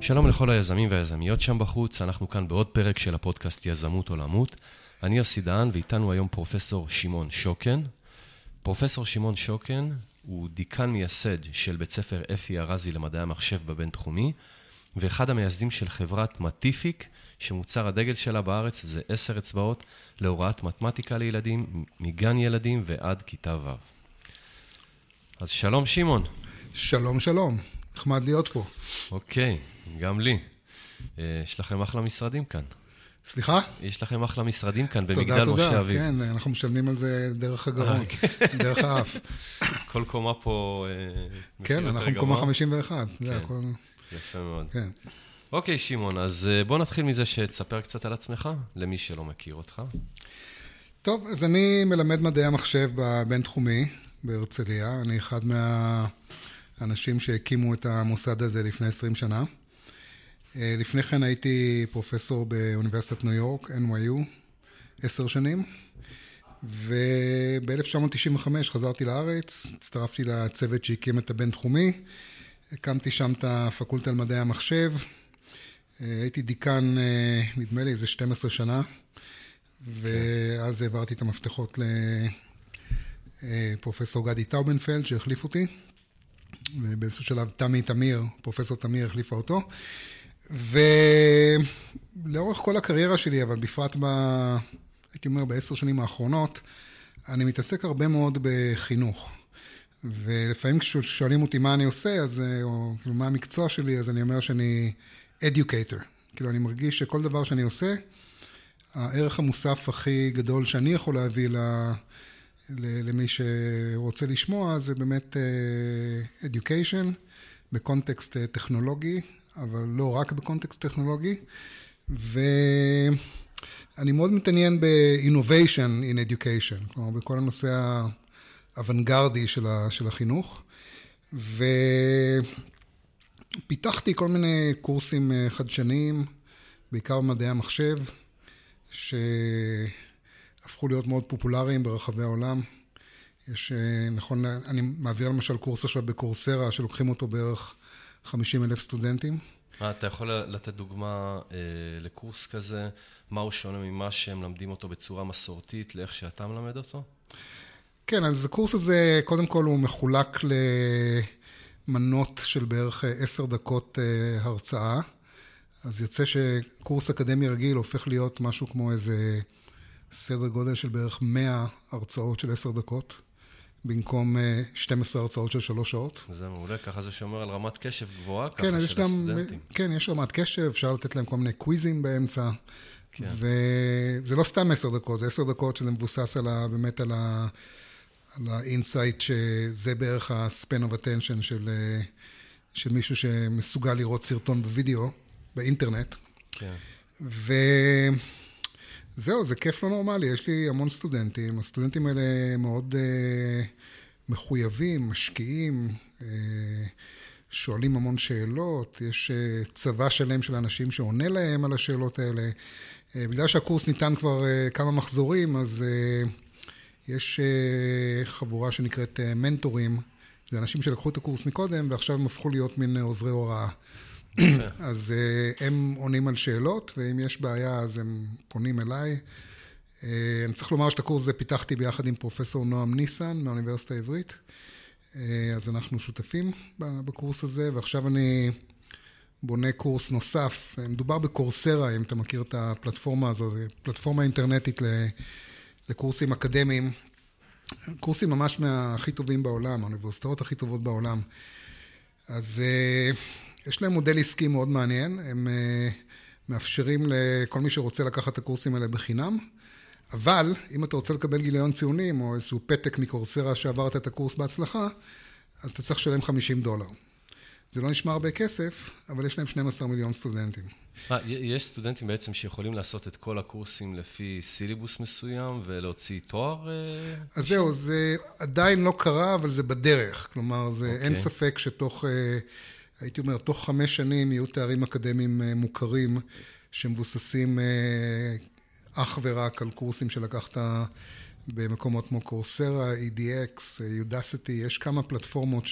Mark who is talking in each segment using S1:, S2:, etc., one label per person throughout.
S1: שלום לכל היזמים והיזמיות שם בחוץ, אנחנו כאן בעוד פרק של הפודקאסט יזמות עולמות. אני יוסי דהן ואיתנו היום פרופסור שמעון שוקן. פרופסור שמעון שוקן הוא דיקן מייסד של בית ספר אפי ארזי למדעי המחשב בבינתחומי, ואחד המייסדים של חברת מטיפיק, שמוצר הדגל שלה בארץ זה עשר אצבעות להוראת מתמטיקה לילדים, מגן ילדים ועד כיתה ו'. אז שלום שמעון.
S2: שלום, שלום. נחמד להיות פה.
S1: אוקיי, גם לי. אה, יש לכם אחלה משרדים כאן.
S2: סליחה?
S1: יש לכם אחלה משרדים כאן במגדל משה אביב.
S2: תודה, תודה, כן, אנחנו משלמים על זה דרך הגרון,
S1: אה,
S2: דרך האף.
S1: כל קומה פה... אה,
S2: כן, אנחנו בקומה
S1: גבוה.
S2: 51, זה
S1: כן.
S2: הכל,
S1: יפה מאוד.
S2: כן.
S1: אוקיי, שמעון, אז בוא נתחיל מזה שתספר קצת על עצמך, למי שלא מכיר אותך.
S2: טוב, אז אני מלמד מדעי המחשב בבינתחומי בהרצליה. אני אחד מהאנשים שהקימו את המוסד הזה לפני 20 שנה. אה, לפני כן הייתי פרופסור באוניברסיטת ניו יורק, NYU, עשר שנים. וב-1995 חזרתי לארץ, הצטרפתי לצוות שהקים את הבינתחומי, הקמתי שם את הפקולטה למדעי המחשב, אה, הייתי דיקן, אה, נדמה לי, איזה 12 שנה, ואז העברתי את המפתחות לפרופסור גדי טאובנפלד, שהחליף אותי, ובאיזשהו שלב תמי תמיר, פרופסור תמיר החליפה אותו. ולאורך כל הקריירה שלי, אבל בפרט ב... הייתי אומר בעשר שנים האחרונות, אני מתעסק הרבה מאוד בחינוך. ולפעמים כששואלים אותי מה אני עושה, אז, אה, או כאילו מה המקצוע שלי, אז אני אומר שאני educator. כאילו אני מרגיש שכל דבר שאני עושה, הערך המוסף הכי גדול שאני יכול להביא ל... למי שרוצה לשמוע, זה באמת אה, education בקונטקסט אה, טכנולוגי, אבל לא רק בקונטקסט טכנולוגי. ואני מאוד מתעניין ב-innovation in education, כלומר בכל הנושא האוונגרדי של, ה- של החינוך. ופיתחתי כל מיני קורסים אה, חדשניים, בעיקר במדעי המחשב, שהפכו להיות מאוד פופולריים ברחבי העולם. יש, אה, נכון, אני מעביר למשל קורס עכשיו בקורסרה, שלוקחים אותו בערך 50 אלף סטודנטים.
S1: מה, אתה יכול לתת דוגמה אה, לקורס כזה, מה הוא שונה ממה שהם מלמדים אותו בצורה מסורתית, לאיך שאתה מלמד אותו?
S2: כן, אז הקורס הזה, קודם כל הוא מחולק למנות של בערך אה, עשר דקות אה, הרצאה. אז יוצא שקורס אקדמי רגיל הופך להיות משהו כמו איזה סדר גודל של בערך 100 הרצאות של עשר דקות, במקום אה, 12 הרצאות של שלוש שעות.
S1: זה מעולה, ככה זה שומר על רמת קשב גבוהה,
S2: כן,
S1: ככה
S2: אז יש
S1: של הסטודנטים.
S2: כן, יש רמת קשב, אפשר לתת להם כל מיני קוויזים באמצע.
S1: כן.
S2: וזה לא סתם עשר דקות, זה עשר דקות שזה מבוסס על ה, באמת על ה... על ה insight שזה בערך ה-span of attention של, אה, של מישהו שמסוגל לראות סרטון בווידאו, באינטרנט.
S1: כן.
S2: וזהו, זה כיף לא נורמלי, יש לי המון סטודנטים, הסטודנטים האלה מאוד אה, מחויבים, משקיעים, אה, שואלים המון שאלות, יש אה, צבא שלם של אנשים שעונה להם על השאלות האלה. אה, בגלל שהקורס ניתן כבר אה, כמה מחזורים, אז אה, יש uh, חבורה שנקראת uh, מנטורים, זה אנשים שלקחו את הקורס מקודם ועכשיו הם הפכו להיות מין uh, עוזרי הוראה. אז uh, הם עונים על שאלות, ואם יש בעיה אז הם פונים אליי. Uh, אני צריך לומר שאת הקורס הזה פיתחתי ביחד עם פרופסור נועם ניסן מהאוניברסיטה העברית. Uh, אז אנחנו שותפים בקורס הזה, ועכשיו אני בונה קורס נוסף. מדובר בקורסרה, אם אתה מכיר את הפלטפורמה זו פלטפורמה אינטרנטית לקורסים אקדמיים. קורסים ממש מהכי טובים בעולם, האוניברסיטאות הכי טובות בעולם. אז יש להם מודל עסקי מאוד מעניין, הם uh, מאפשרים לכל מי שרוצה לקחת את הקורסים האלה בחינם, אבל אם אתה רוצה לקבל גיליון ציונים או איזשהו פתק מקורסרה שעברת את הקורס בהצלחה, אז אתה צריך לשלם 50 דולר. זה לא נשמע הרבה כסף, אבל יש להם 12 מיליון סטודנטים.
S1: י- יש סטודנטים בעצם שיכולים לעשות את כל הקורסים לפי סילבוס מסוים ולהוציא תואר? אה,
S2: אז זהו, זה עדיין לא קרה, אבל זה בדרך. כלומר, זה,
S1: אוקיי.
S2: אין ספק שתוך, אה, הייתי אומר, תוך חמש שנים יהיו תארים אקדמיים אה, מוכרים, שמבוססים אה, אך ורק על קורסים שלקחת במקומות כמו קורסרה, EDX, יודסיטי, יש כמה פלטפורמות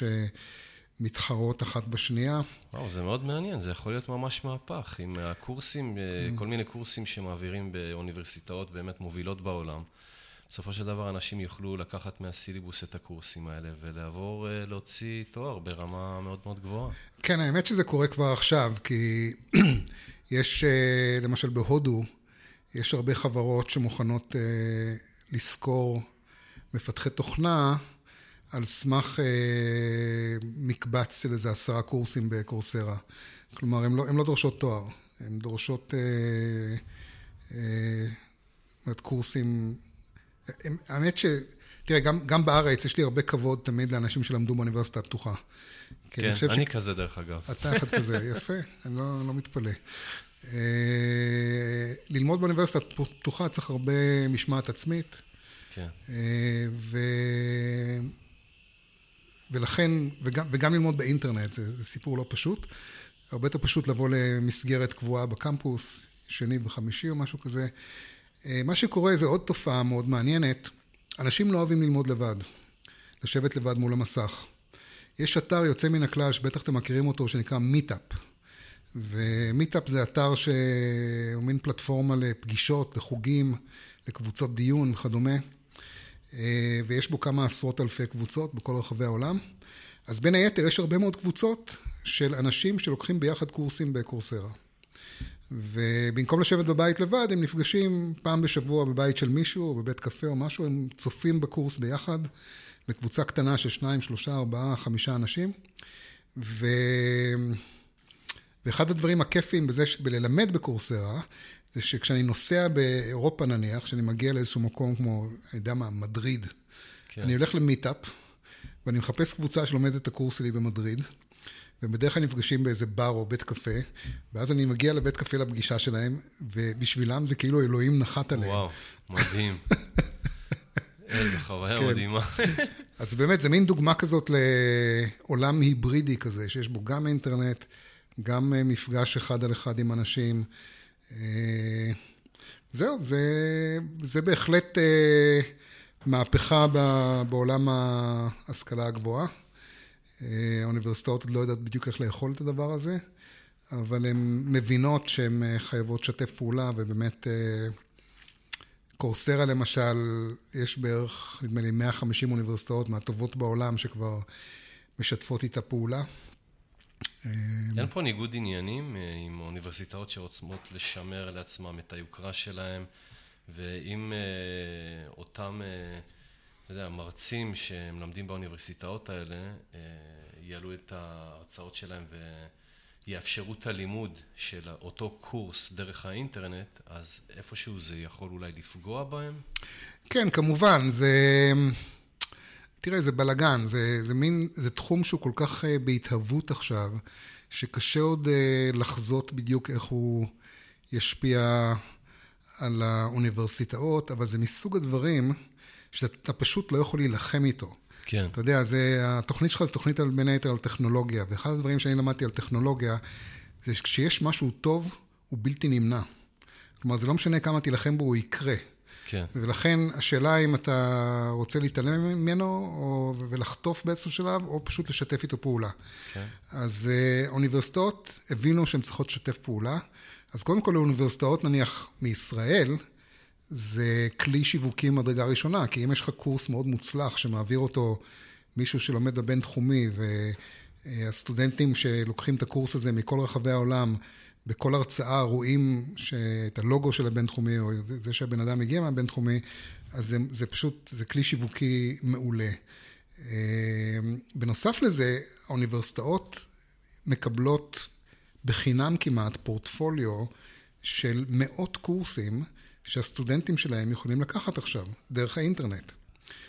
S2: מתחרות אחת בשנייה.
S1: וואו, זה מאוד מעניין, זה יכול להיות ממש מהפך. עם הקורסים, mm. כל מיני קורסים שמעבירים באוניברסיטאות באמת מובילות בעולם. בסופו של דבר אנשים יוכלו לקחת מהסילבוס את הקורסים האלה ולעבור אה, להוציא תואר ברמה מאוד מאוד גבוהה.
S2: כן, האמת שזה קורה כבר עכשיו, כי יש, אה, למשל בהודו, יש הרבה חברות שמוכנות אה, לשכור מפתחי תוכנה על סמך מקבץ של איזה עשרה קורסים בקורסרה. כלומר, הן לא, לא דורשות תואר, הן דורשות אה, קורסים האמת ש... תראה, גם, גם בארץ יש לי הרבה כבוד תמיד לאנשים שלמדו באוניברסיטה הפתוחה.
S1: כן, אני, אני ש... כזה דרך אגב.
S2: אתה אחד כזה, יפה, אני לא, לא מתפלא. אה, ללמוד באוניברסיטה הפתוחה צריך הרבה משמעת עצמית.
S1: כן. אה,
S2: ו... ולכן, וגם, וגם ללמוד באינטרנט, זה, זה סיפור לא פשוט. הרבה יותר פשוט לבוא למסגרת קבועה בקמפוס, שני וחמישי או משהו כזה. אה, מה שקורה זה עוד תופעה מאוד מעניינת. אנשים לא אוהבים ללמוד לבד, לשבת לבד מול המסך. יש אתר יוצא מן הכלל, שבטח אתם מכירים אותו, שנקרא Meetup. ו Meetup זה אתר שהוא מין פלטפורמה לפגישות, לחוגים, לקבוצות דיון וכדומה. אה, ויש בו כמה עשרות אלפי קבוצות בכל רחבי העולם. אז בין היתר יש הרבה מאוד קבוצות של אנשים שלוקחים ביחד קורסים בקורסרה. ובמקום לשבת בבית לבד, הם נפגשים פעם בשבוע בבית של מישהו, או בבית קפה או משהו, הם צופים בקורס ביחד, בקבוצה קטנה של שניים, שלושה, ארבעה, חמישה אנשים. ו... ואחד הדברים הכיפיים בזה, בללמד בקורסרה, זה שכשאני נוסע באירופה נניח, כשאני מגיע לאיזשהו מקום כמו, אני יודע מה, מדריד, כן. אני הולך למיטאפ, ואני מחפש קבוצה שלומדת את הקורס שלי במדריד, ובדרך כלל נפגשים באיזה בר או בית קפה, ואז אני מגיע לבית קפה לפגישה שלהם, ובשבילם זה כאילו אלוהים נחת עליהם.
S1: וואו, מדהים. איזה חוויה כן. מדהימה.
S2: אז באמת, זה מין דוגמה כזאת לעולם היברידי כזה, שיש בו גם אינטרנט, גם אה, מפגש אחד על אחד עם אנשים. אה, זהו, זה, זה בהחלט אה, מהפכה בעולם ההשכלה הגבוהה. אה, האוניברסיטאות עוד לא יודעות בדיוק איך לאכול את הדבר הזה, אבל הן מבינות שהן אה, חייבות לשתף פעולה, ובאמת אה, קורסרה למשל, יש בערך, נדמה לי, 150 אוניברסיטאות מהטובות בעולם שכבר משתפות איתה פעולה.
S1: אין פה ניגוד עניינים עם אוניברסיטאות שרוצות לשמר לעצמם את היוקרה שלהם, ואם אותם... אתה יודע, מרצים שמלמדים באוניברסיטאות האלה אה, יעלו את ההרצאות שלהם ויאפשרו את הלימוד של אותו קורס דרך האינטרנט, אז איפשהו זה יכול אולי לפגוע בהם?
S2: כן, כמובן, זה... תראה, זה בלאגן, זה, זה מין, זה תחום שהוא כל כך אה, בהתהוות עכשיו, שקשה עוד אה, לחזות בדיוק איך הוא ישפיע על האוניברסיטאות, אבל זה מסוג הדברים שאתה פשוט לא יכול להילחם איתו.
S1: כן.
S2: אתה יודע, זה, התוכנית שלך זו תוכנית על, בין היתר על טכנולוגיה, ואחד הדברים שאני למדתי על טכנולוגיה, זה שכשיש משהו טוב, הוא בלתי נמנע. כלומר, זה לא משנה כמה תילחם בו, הוא יקרה.
S1: כן.
S2: ולכן השאלה אם אתה רוצה להתעלם ממנו, או, ולחטוף באיזשהו שלב, או פשוט לשתף איתו פעולה. כן. אז uh, אוניברסיטאות הבינו שהן צריכות לשתף פעולה. אז קודם כל, האוניברסיטאות, נניח, מישראל, זה כלי שיווקי מדרגה ראשונה, כי אם יש לך קורס מאוד מוצלח שמעביר אותו מישהו שלומד בבינתחומי, והסטודנטים שלוקחים את הקורס הזה מכל רחבי העולם, בכל הרצאה רואים את הלוגו של הבינתחומי, או זה שהבן אדם הגיע מהבינתחומי, אז זה, זה פשוט, זה כלי שיווקי מעולה. בנוסף לזה, האוניברסיטאות מקבלות בחינם כמעט פורטפוליו של מאות קורסים, שהסטודנטים שלהם יכולים לקחת עכשיו, דרך האינטרנט.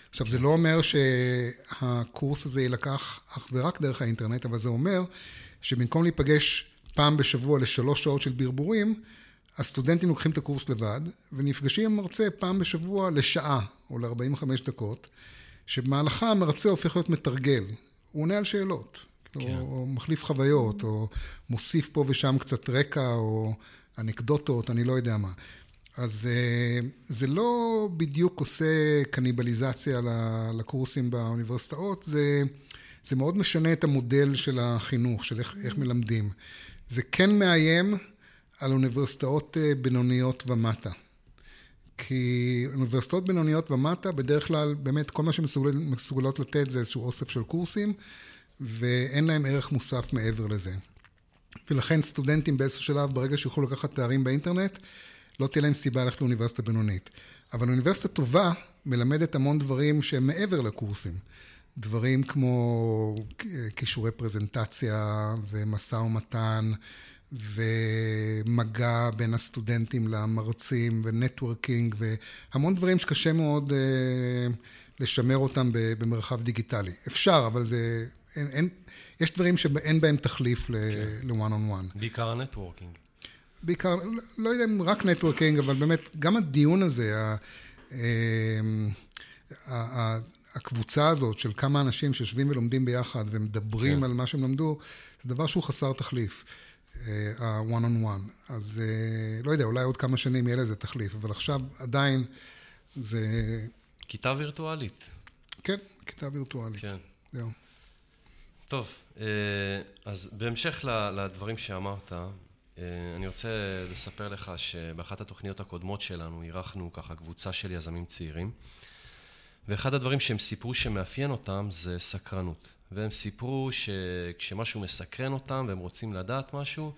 S2: עכשיו, זה לא אומר שהקורס הזה יילקח אך ורק דרך האינטרנט, אבל זה אומר שבמקום להיפגש פעם בשבוע לשלוש שעות של ברבורים, הסטודנטים לוקחים את הקורס לבד, ונפגשים עם מרצה פעם בשבוע לשעה, או ל-45 דקות, שבמהלכה המרצה הופך להיות מתרגל. הוא עונה על שאלות, כן. או, או מחליף חוויות, או מוסיף פה ושם קצת רקע, או אנקדוטות, אני לא יודע מה. אז אה, זה לא בדיוק עושה קניבליזציה לקורסים באוניברסיטאות, זה זה מאוד משנה את המודל של החינוך, של איך, איך מלמדים. זה כן מאיים על אוניברסיטאות אה, בינוניות ומטה. כי אוניברסיטאות בינוניות ומטה, בדרך כלל, באמת, כל מה שמסוגלות לתת זה איזשהו אוסף של קורסים, ואין להם ערך מוסף מעבר לזה. ולכן סטודנטים באיזשהו שלב, ברגע שיוכלו לקחת תארים באינטרנט, לא תהיה להם סיבה ללכת לאוניברסיטה בינונית. אבל אוניברסיטה טובה מלמדת המון דברים שהם מעבר לקורסים. דברים כמו כישורי פרזנטציה ומשא ומתן ומגע בין הסטודנטים למרצים ו networking והמון דברים שקשה מאוד אה, לשמר אותם במרחב דיגיטלי. אפשר, אבל זה... אין, אין, יש דברים שאין בהם תחליף ל-one on one.
S1: בעיקר ה networking.
S2: בעיקר, לא יודע אם רק networking, אבל באמת, גם הדיון הזה, אמ, הקבוצה הזאת של כמה אנשים שיושבים ולומדים ביחד ומדברים כן. על מה שהם למדו, זה דבר שהוא חסר תחליף, אה, ה-one on one. אז אה, לא יודע, אולי עוד כמה שנים יהיה לזה תחליף, אבל עכשיו עדיין זה...
S1: כיתה וירטואלית.
S2: כן, כיתה וירטואלית. כן. זהו.
S1: טוב, אה, אז בהמשך לדברים שאמרת, אני רוצה לספר לך שבאחת התוכניות הקודמות שלנו אירחנו ככה קבוצה של יזמים צעירים. ואחד הדברים שהם סיפרו שמאפיין אותם זה סקרנות. והם סיפרו שכשמשהו מסקרן אותם והם רוצים לדעת משהו,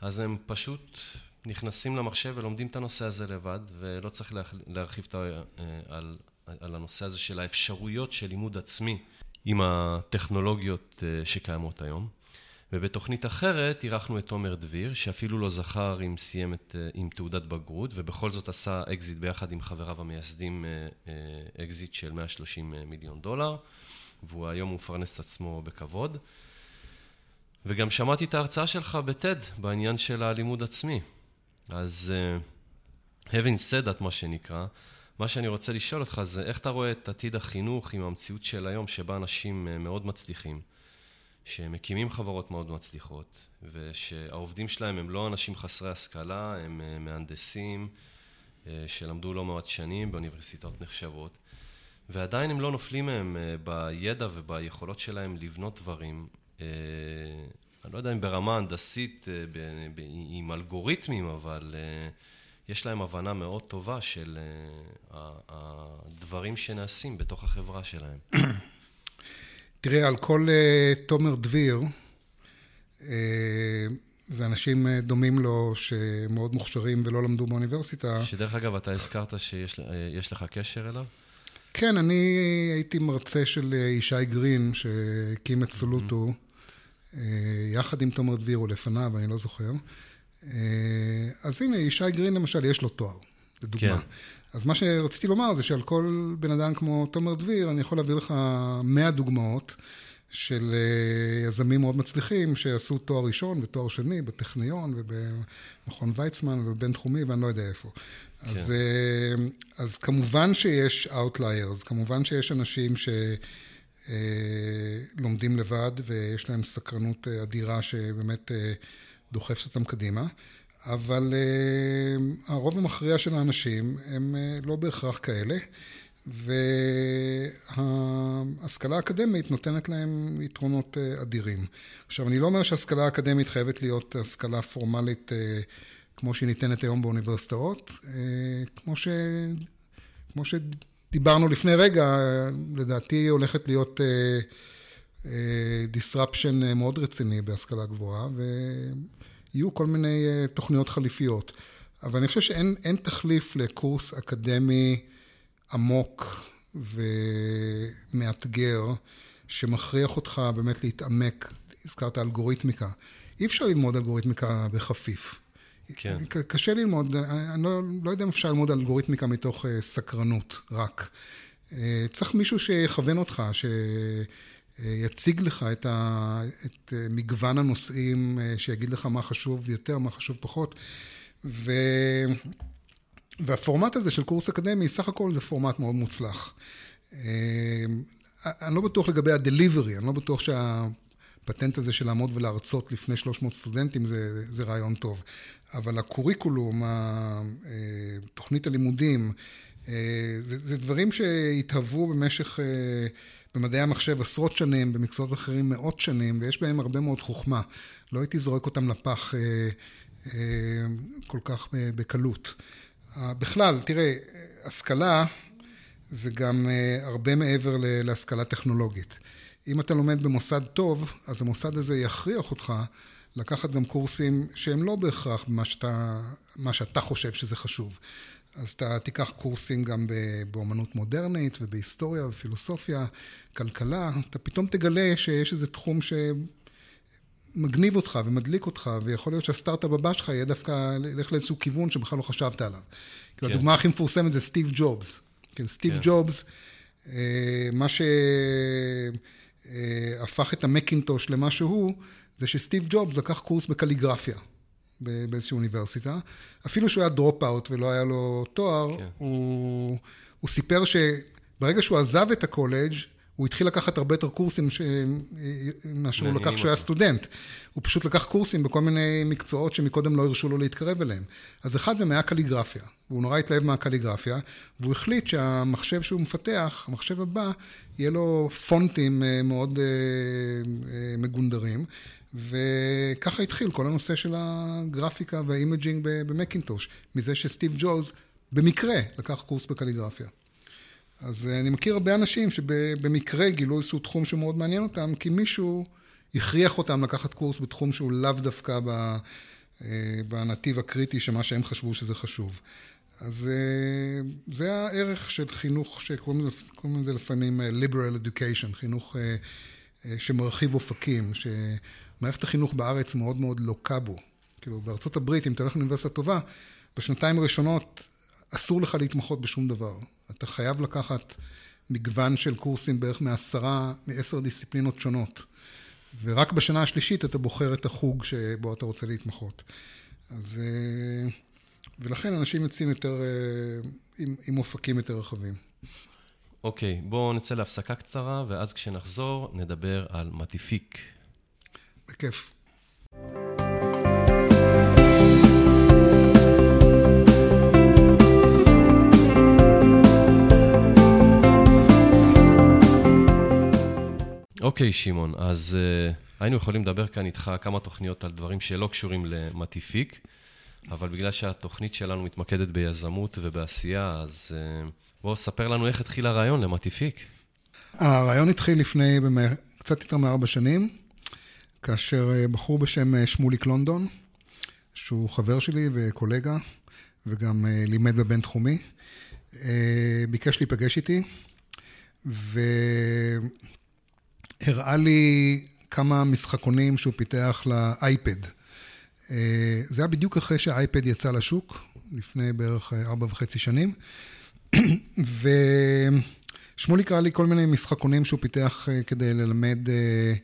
S1: אז הם פשוט נכנסים למחשב ולומדים את הנושא הזה לבד, ולא צריך להרחיב אה, על, על הנושא הזה של האפשרויות של לימוד עצמי עם הטכנולוגיות אה, שקיימות היום. ובתוכנית אחרת אירחנו את תומר דביר, שאפילו לא זכר אם סיים את, אה, עם תעודת בגרות, ובכל זאת עשה אקזיט ביחד עם חבריו המייסדים, אה, אה, אקזיט של 130 מיליון דולר, והוא היום מפרנס את עצמו בכבוד. וגם שמעתי את ההרצאה שלך בטד בעניין של הלימוד עצמי. אז uh, having said that, מה שנקרא, מה שאני רוצה לשאול אותך זה איך אתה רואה את עתיד החינוך עם המציאות של היום שבה אנשים מאוד מצליחים. שמקימים חברות מאוד מצליחות, ושהעובדים שלהם הם לא אנשים חסרי השכלה, הם אה, מהנדסים אה, שלמדו לא מעט שנים באוניברסיטאות נחשבות, ועדיין הם לא נופלים מהם אה, בידע וביכולות שלהם לבנות דברים. אני לא יודע אם ברמה הנדסית עם אלגוריתמים, אבל יש להם הבנה מאוד טובה של הדברים שנעשים בתוך החברה שלהם.
S2: תראה, על כל uh, תומר דביר, uh, ואנשים uh, דומים לו שמאוד מוכשרים ולא למדו באוניברסיטה.
S1: שדרך אגב, אתה הזכרת שיש לך קשר אליו?
S2: כן, אני הייתי מרצה של ישי גרין, שהקים את סולוטו, mm-hmm. יחד עם תומר דביר, או לפניו, אני לא זוכר. אז הנה, ישי גרין למשל, יש לו תואר, לדוגמה. כן. אז מה שרציתי לומר זה שעל כל בן אדם כמו תומר דביר, אני יכול להביא לך 100 דוגמאות של אה, יזמים מאוד מצליחים שעשו תואר ראשון ותואר שני בטכניון ובמכון ויצמן ובבינתחומי ואני לא יודע איפה. כן. אז, אה, אז כמובן שיש Outliers, כמובן שיש אנשים שלומדים אה, לבד ויש להם סקרנות אדירה שבאמת דוחפת אותם קדימה. אבל uh, הרוב המכריע של האנשים הם uh, לא בהכרח כאלה, וההשכלה האקדמית נותנת להם יתרונות uh, אדירים. עכשיו, אני לא אומר שהשכלה האקדמית חייבת להיות השכלה פורמלית כמו שהיא ניתנת היום באוניברסיטאות, כמו, ש... כמו שדיברנו לפני רגע, לדעתי הולכת להיות... disruption מאוד רציני בהשכלה גבוהה. יהיו כל מיני uh, תוכניות חליפיות. אבל אני חושב שאין תחליף לקורס אקדמי עמוק ומאתגר, שמכריח אותך באמת להתעמק, הזכרת אלגוריתמיקה. אי אפשר ללמוד אלגוריתמיקה בחפיף. כן. קשה ללמוד, אני לא, לא יודע אם אפשר ללמוד אלגוריתמיקה מתוך uh, סקרנות רק. צריך מישהו שיכוון אותך, ש... יציג לך את, ה, את אה, מגוון הנושאים, אה, שיגיד לך מה חשוב יותר, מה חשוב פחות. ו, והפורמט הזה של קורס אקדמי, סך הכל זה פורמט מאוד מוצלח. אה, אני לא בטוח לגבי הדליברי, אני לא בטוח שהפטנט הזה של לעמוד ולהרצות לפני 300 סטודנטים זה, זה רעיון טוב. אבל הקוריקולום, תוכנית הלימודים, זה, זה דברים שהתהוו במשך, במדעי המחשב עשרות שנים, במקצועות אחרים מאות שנים, ויש בהם הרבה מאוד חוכמה. לא הייתי זורק אותם לפח כל כך בקלות. בכלל, תראה, השכלה זה גם הרבה מעבר להשכלה טכנולוגית. אם אתה לומד במוסד טוב, אז המוסד הזה יכריח אותך לקחת גם קורסים שהם לא בהכרח מה שאתה, מה שאתה חושב שזה חשוב. אז אתה תיקח קורסים גם באומנות מודרנית ובהיסטוריה ופילוסופיה, כלכלה, אתה פתאום תגלה שיש איזה תחום שמגניב אותך ומדליק אותך, ויכול להיות שהסטארט-אפ הבא שלך יהיה דווקא ללכת לאיזשהו כיוון שבכלל לא חשבת עליו. כן. הדוגמה הכי מפורסמת זה סטיב ג'ובס. כן, סטיב כן. ג'ובס, אה, מה ש... אה, את המקינטוש למה שהוא, זה שסטיב ג'ובס לקח קורס בקליגרפיה באיזושהי אוניברסיטה. אפילו שהוא היה dropout ולא היה לו תואר, כן. הוא, הוא סיפר שברגע שהוא עזב את הקולג', הוא התחיל לקחת הרבה יותר קורסים ממה שהוא לקח כשהוא היה סטודנט. הוא פשוט לקח קורסים בכל מיני מקצועות שמקודם לא הרשו לו להתקרב אליהם. אז אחד מהם היה קליגרפיה, והוא נורא התלהב מהקליגרפיה, והוא החליט שהמחשב שהוא מפתח, המחשב הבא, יהיה לו פונטים אה, מאוד אה, אה, מגונדרים. וככה התחיל כל הנושא של הגרפיקה וה imaging במקינטוש, מזה שסטיב ג'ובס במקרה לקח קורס בקליגרפיה. אז אה, אני מכיר הרבה אנשים שבמקרה גילו איזשהו תחום שמאוד מעניין אותם, כי מישהו הכריח אותם לקחת קורס בתחום שהוא לאו דווקא אה, בנתיב הקריטי שמה שהם חשבו שזה חשוב. אז אה, זה הערך של חינוך שקוראים לזה, לפעמים liberal education, חינוך שמרחיב אופקים, שמערכת החינוך בארץ מאוד מאוד לוקה בו. כאילו בארצות הברית, אם אתה הולך לאוניברסיטה טובה, בשנתיים הראשונות אסור לך להתמחות בשום דבר. אתה חייב לקחת מגוון של קורסים בערך מעשרה, מעשר דיסציפלינות שונות. ורק בשנה השלישית אתה בוחר את החוג שבו אתה רוצה להתמחות. אז... אה, ולכן אנשים יוצאים יותר, אה, עם, עם אופקים יותר רחבים.
S1: אוקיי, okay, בואו נצא להפסקה קצרה, ואז כשנחזור נדבר על מטיפיק.
S2: בכיף.
S1: אוקיי, שמעון, אז uh, היינו יכולים לדבר כאן איתך כמה תוכניות על דברים שלא קשורים למטיפיק, אבל בגלל שהתוכנית שלנו מתמקדת ביזמות ובעשייה, אז uh, בוא ספר לנו איך התחיל הרעיון למטיפיק.
S2: הרעיון התחיל לפני קצת יותר מארבע שנים, כאשר uh, בחור בשם שמוליק לונדון, שהוא חבר שלי וקולגה, וגם uh, לימד בבינתחומי, ביקש להיפגש איתי, ו... הראה לי כמה משחקונים שהוא פיתח לאייפד. אה, זה היה בדיוק אחרי שהאייפד יצא לשוק, לפני בערך ארבע וחצי שנים. ושמולי קרא לי כל מיני משחקונים שהוא פיתח אה, כדי ללמד אה,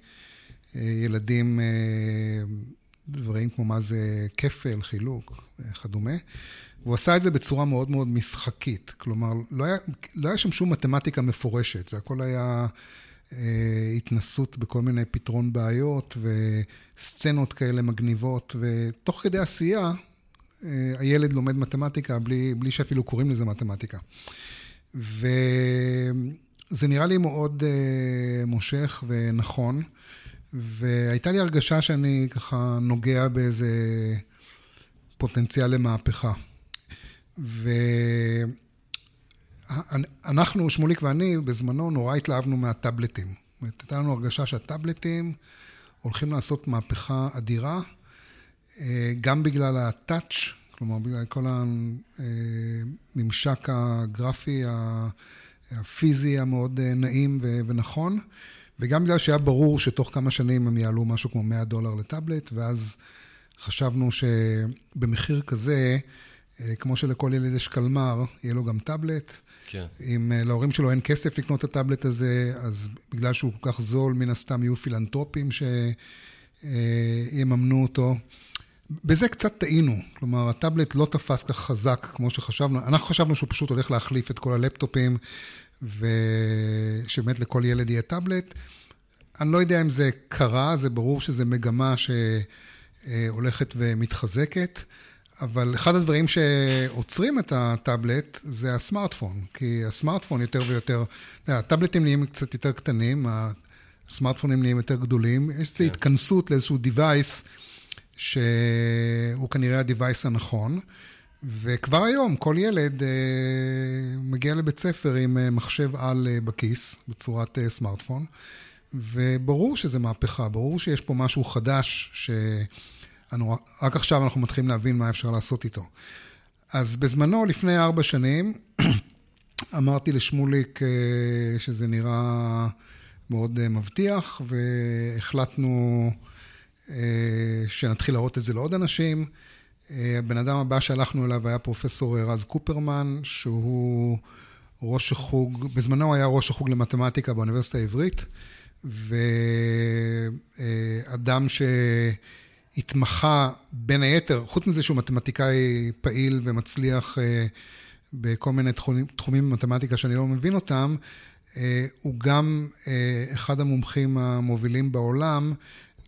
S2: ילדים דברים כמו מה זה כפל, חילוק, וכדומה. והוא עשה את זה בצורה מאוד מאוד משחקית. כלומר, לא היה, לא היה שם שום מתמטיקה מפורשת, זה הכל היה אה, התנסות בכל מיני פתרון בעיות וסצנות כאלה מגניבות, ותוך כדי עשייה, אה, הילד לומד מתמטיקה בלי, בלי שאפילו קוראים לזה מתמטיקה. וזה נראה לי מאוד uh, מושך ונכון, והייתה לי הרגשה שאני ככה נוגע באיזה פוטנציאל למהפכה. ו... אנחנו, שמוליק ואני, בזמנו נורא התלהבנו מהטאבלטים. זאת אומרת, הייתה לנו הרגשה שהטאבלטים הולכים לעשות מהפכה אדירה, אה, גם בגלל הטאץ', כלומר, בגלל כל הממשק הגרפי, הפיזי המאוד אה, נעים ונכון, וגם בגלל שהיה ברור שתוך כמה שנים הם יעלו משהו כמו 100 דולר לטאבלט, ואז חשבנו שבמחיר כזה, אה, כמו שלכל ילד יש קלמר, יהיה לו גם טאבלט. כן. אם אה, להורים שלו אין כסף לקנות את הטאבלט הזה, אז בגלל שהוא כל כך זול, מן הסתם יהיו פילנטרופים שיממנו אותו. בזה קצת טעינו, כלומר, הטאבלט לא תפס כך חזק כמו שחשבנו. אנחנו חשבנו שהוא פשוט הולך להחליף את כל הלפטופים, ושבאמת לכל ילד יהיה טאבלט. אני לא יודע אם זה קרה, זה ברור שזו מגמה שהולכת ומתחזקת. אבל אחד הדברים שעוצרים את הטאבלט זה הסמארטפון, כי הסמארטפון יותר ויותר, הטאבלטים נהיים קצת יותר קטנים, הסמארטפונים נהיים יותר גדולים, יש איזו כן. התכנסות לאיזשהו device שהוא כנראה ה-device הנכון. וכבר היום כל ילד אה, מגיע לבית ספר עם אה, מחשב על אה, בכיס, בצורת אה, סמארטפון, וברור שזה מהפכה, ברור שיש פה משהו חדש, שרק עכשיו אנחנו מתחילים להבין מה אפשר לעשות איתו. אז בזמנו, לפני ארבע שנים, אמרתי לשמוליק אה, שזה נראה מאוד אה, מבטיח, והחלטנו אה, שנתחיל להראות את זה לעוד אנשים. הבן אדם הבא שהלכנו אליו היה פרופסור רז קופרמן, שהוא ראש החוג, בזמנו היה ראש החוג למתמטיקה באוניברסיטה העברית, ואדם שהתמחה בין היתר, חוץ מזה שהוא מתמטיקאי פעיל ומצליח אה, בכל מיני תחומים, תחומים במתמטיקה שאני לא מבין אותם, אה, הוא גם אה, אחד המומחים המובילים בעולם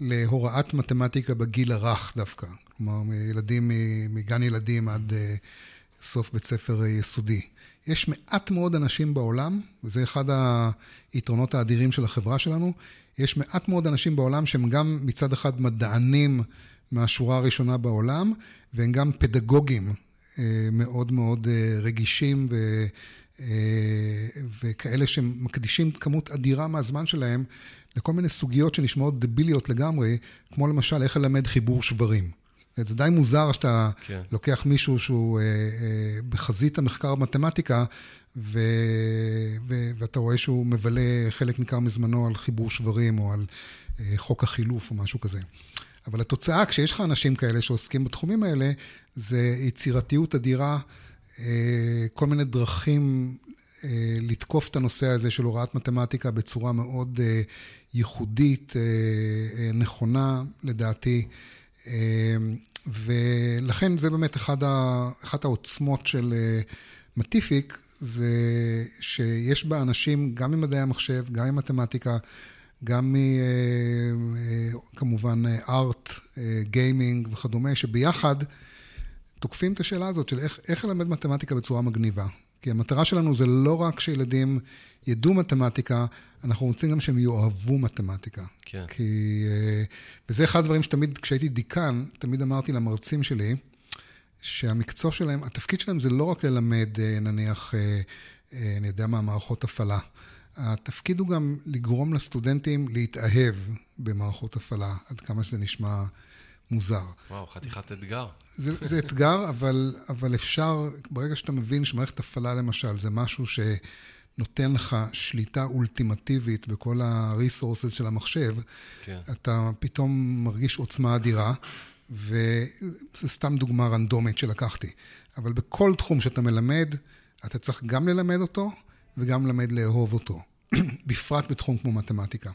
S2: להוראת מתמטיקה בגיל הרך דווקא. כלומר, מילדים, מגן ילדים עד אה, סוף בית ספר אה, יסודי. יש מעט מאוד אנשים בעולם, וזה אחד היתרונות האדירים של החברה שלנו, יש מעט מאוד אנשים בעולם שהם גם מצד אחד מדענים מהשורה הראשונה בעולם, והם גם פדגוגים אה, מאוד מאוד רגישים ו... וכאלה שמקדישים כמות אדירה מהזמן שלהם לכל מיני סוגיות שנשמעות דביליות לגמרי, כמו למשל איך ללמד חיבור שברים. זה די מוזר שאתה כן. לוקח מישהו שהוא אה, אה, בחזית המחקר במתמטיקה, ו, ו, ואתה רואה שהוא מבלה חלק ניכר מזמנו על חיבור שברים או על אה, חוק החילוף או משהו כזה. אבל התוצאה, כשיש לך אנשים כאלה שעוסקים בתחומים האלה, זה יצירתיות אדירה, אה, כל מיני דרכים אה, לתקוף את הנושא הזה של הוראת מתמטיקה בצורה מאוד אה, ייחודית, אה, אה, נכונה, לדעתי. אמ, ולכן זה באמת אחד ה, אחת העוצמות של אה, מטיפיק, זה שיש בה אנשים גם ממדעי המחשב, גם ממתמטיקה, גם מכמובן ארט, גיימינג וכדומה, שביחד תוקפים את השאלה הזאת של איך, איך ללמד מתמטיקה בצורה מגניבה. כי המטרה שלנו זה לא רק שילדים ידעו מתמטיקה, אנחנו רוצים גם שהם יאהבו מתמטיקה.
S1: כן.
S2: כי... אה, וזה אחד הדברים שתמיד, כשהייתי דיקן, תמיד אמרתי למרצים שלי, שהמקצוע שלהם, התפקיד שלהם זה לא רק ללמד, אה, נניח, אה, אני יודע מה, מערכות הפעלה. התפקיד הוא גם לגרום לסטודנטים להתאהב במערכות הפעלה, עד כמה שזה נשמע מוזר.
S1: וואו, חתיכת אתגר.
S2: זה, זה אתגר, אבל, אבל אפשר, ברגע שאתה מבין שמערכת הפעלה למשל זה משהו ש... נותן לך שליטה אולטימטיבית בכל ה-resources של המחשב, כן. אתה פתאום מרגיש עוצמה אדירה, וזו סתם דוגמה רנדומית שלקחתי. אבל בכל תחום שאתה מלמד, אתה צריך גם ללמד אותו וגם ללמד לאהוב אותו, בפרט בתחום כמו מתמטיקה.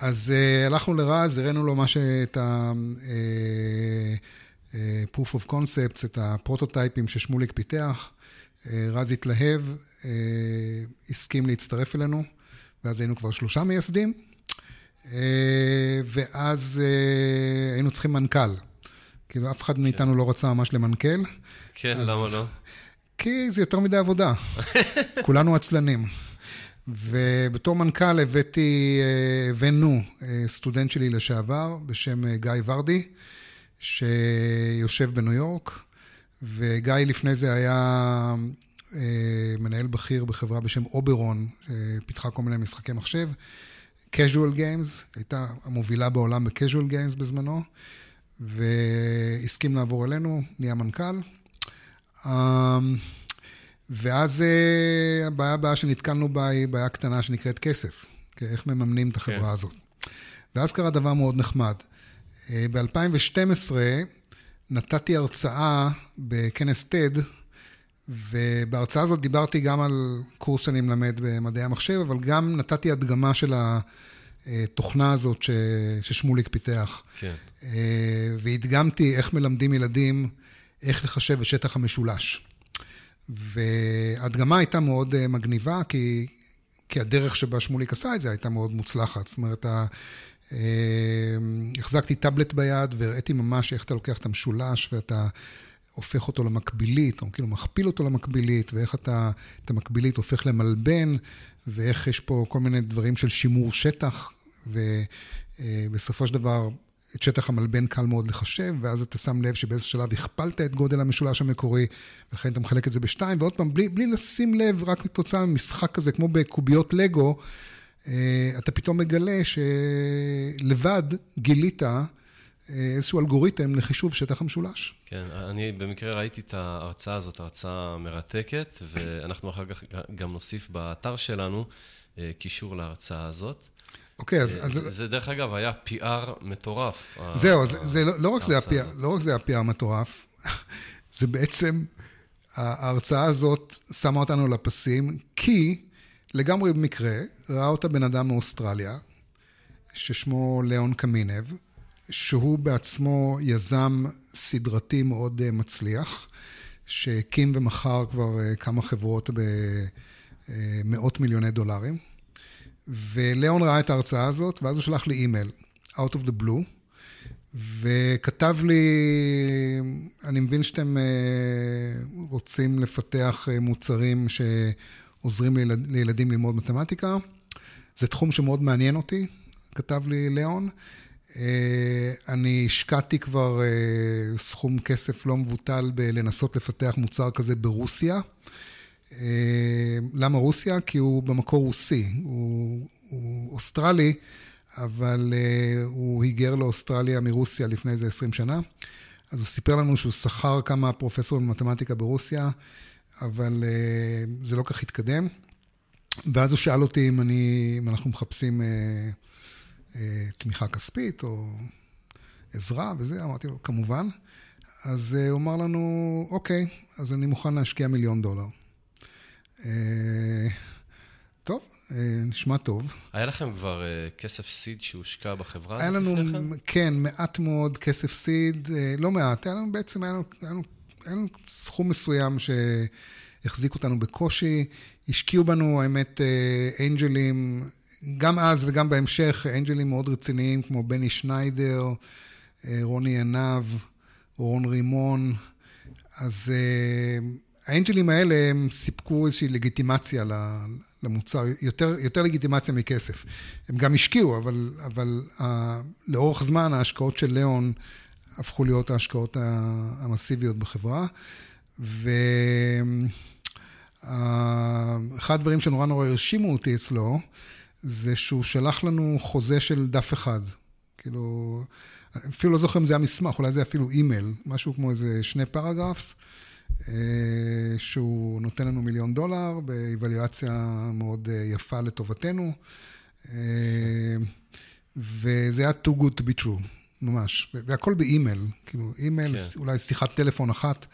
S2: אז uh, הלכנו לרז, הראינו לו מה ש... את ה-proof uh, uh, of concepts, את הפרוטוטייפים ששמוליק פיתח. רז התלהב, אה, הסכים להצטרף אלינו, ואז היינו כבר שלושה מייסדים, אה, ואז אה, היינו צריכים מנכ"ל. כאילו, אף אחד מאיתנו לא רצה ממש למנכ"ל.
S1: כן, אז... למה לא?
S2: כי זה יותר מדי עבודה. כולנו עצלנים. ובתור מנכ"ל הבאתי, הבאנו סטודנט שלי לשעבר בשם גיא ורדי, שיושב בניו יורק, וגיא לפני זה היה אה, מנהל בכיר בחברה בשם אוברון, שפיתחה כל מיני משחקי מחשב. casual games, הייתה המובילה בעולם ב-casual games בזמנו, והסכים לעבור אלינו, נהיה מנכ"ל. ואז אה, הבעיה הבאה שנתקלנו בה היא בעיה קטנה שנקראת כסף, איך מממנים את החברה כן. הזאת. ואז קרה דבר מאוד נחמד. אה, ב-2012 נתתי הרצאה בכנס TED, ובהרצאה הזאת דיברתי גם על קורס שאני מלמד במדעי המחשב, אבל גם נתתי הדגמה של התוכנה הזאת ש... ששמוליק פיתח.
S1: כן.
S2: והדגמתי איך מלמדים ילדים איך לחשב את שטח המשולש. וההדגמה הייתה מאוד מגניבה, כי, כי הדרך שבה שמוליק עשה את זה הייתה מאוד מוצלחת. זאת אומרת, החזקתי טאבלט ביד והראיתי ממש איך אתה לוקח את המשולש ואתה הופך אותו למקבילית, או כאילו מכפיל אותו למקבילית, ואיך אתה את המקבילית הופך למלבן, ואיך יש פה כל מיני דברים של שימור שטח, ובסופו של דבר את שטח המלבן קל מאוד לחשב, ואז אתה שם לב שבאיזשהו שלב הכפלת את גודל המשולש המקורי, ולכן אתה מחלק את זה בשתיים, ועוד פעם, בלי, בלי לשים לב, רק כתוצאה ממשחק כזה, כמו בקוביות לגו, אה, אתה פתאום מגלה שלבד גילית איזשהו אלגוריתם לחישוב שטח המשולש.
S1: כן, אני במקרה ראיתי את ההרצאה הזאת, הרצאה מרתקת, ואנחנו אחר כך גם נוסיף באתר שלנו אה, קישור להרצאה הזאת.
S2: אוקיי, אז...
S1: אה,
S2: אז...
S1: זה, זה דרך אגב היה PR מטורף.
S2: זהו, זה, זה לא, לא רק זה היה לא רק זה היה PR מטורף, זה בעצם, ההרצאה הזאת שמה אותנו לפסים, כי לגמרי במקרה, ראה אותה בן אדם מאוסטרליה, ששמו ליאון קמינב, שהוא בעצמו יזם סדרתי מאוד אה, מצליח, שהקים ומכר כבר אה, כמה חברות במאות מיליוני דולרים. וליאון ראה את ההרצאה הזאת, ואז הוא שלח לי אימייל, out of the blue, וכתב לי, אני מבין שאתם אה, רוצים לפתח מוצרים שעוזרים לילדים ללמוד מתמטיקה. זה תחום שמאוד מעניין אותי, כתב לי ליאון. אה, אני השקעתי כבר אה, סכום כסף לא מבוטל בלנסות לפתח מוצר כזה ברוסיה. אה, למה רוסיה? כי הוא במקור רוסי, הוא, הוא אוסטרלי, אבל הוא היגר לאוסטרליה מרוסיה לפני איזה 20 שנה. אז הוא סיפר לנו שהוא שכר כמה פרופסורים במתמטיקה ברוסיה, אבל זה לא כך התקדם. ואז הוא שאל אותי אם, אני, אם אנחנו מחפשים אה, תמיכה כספית או עזרה וזה, אמרתי לו, כמובן. אז אה, הוא אמר לנו, אוקיי, אז אני מוכן להשקיע מיליון דולר. אה, טוב, נשמע טוב.
S1: היה לכם כבר כסף סיד שהושקע בחברה?
S2: היה לנו, כן, מעט מאוד כסף סיד, לא מעט, היה לנו בעצם, היה לנו, היה לנו, היה לנו סכום מסוים שהחזיק אותנו בקושי. השקיעו בנו, האמת, אנג'לים גם אז וגם בהמשך, אנג'לים מאוד רציניים כמו בני שניידר, אה, רוני עינב, רון רימון. אז אה, האנג'לים האלה הם סיפקו איזושהי לגיטימציה למוצר, יותר, יותר לגיטימציה מכסף. הם גם השקיעו, אבל, אבל uh, לאורך זמן ההשקעות של ליאון הפכו להיות ההשקעות המסיביות בחברה. ואחד הדברים שנורא נורא הרשימו אותי אצלו, זה שהוא שלח לנו חוזה של דף אחד. כאילו, אפילו לא זוכר אם זה היה מסמך, אולי זה אפילו אימייל, משהו כמו איזה שני פרגרפס, שהוא נותן לנו מיליון דולר באיוולואציה מאוד אה, יפה לטובתנו. אה, וזה היה too good to be true, ממש. והכל באימייל, כאילו, אימייל, כן. אולי שיחת טלפון אחת.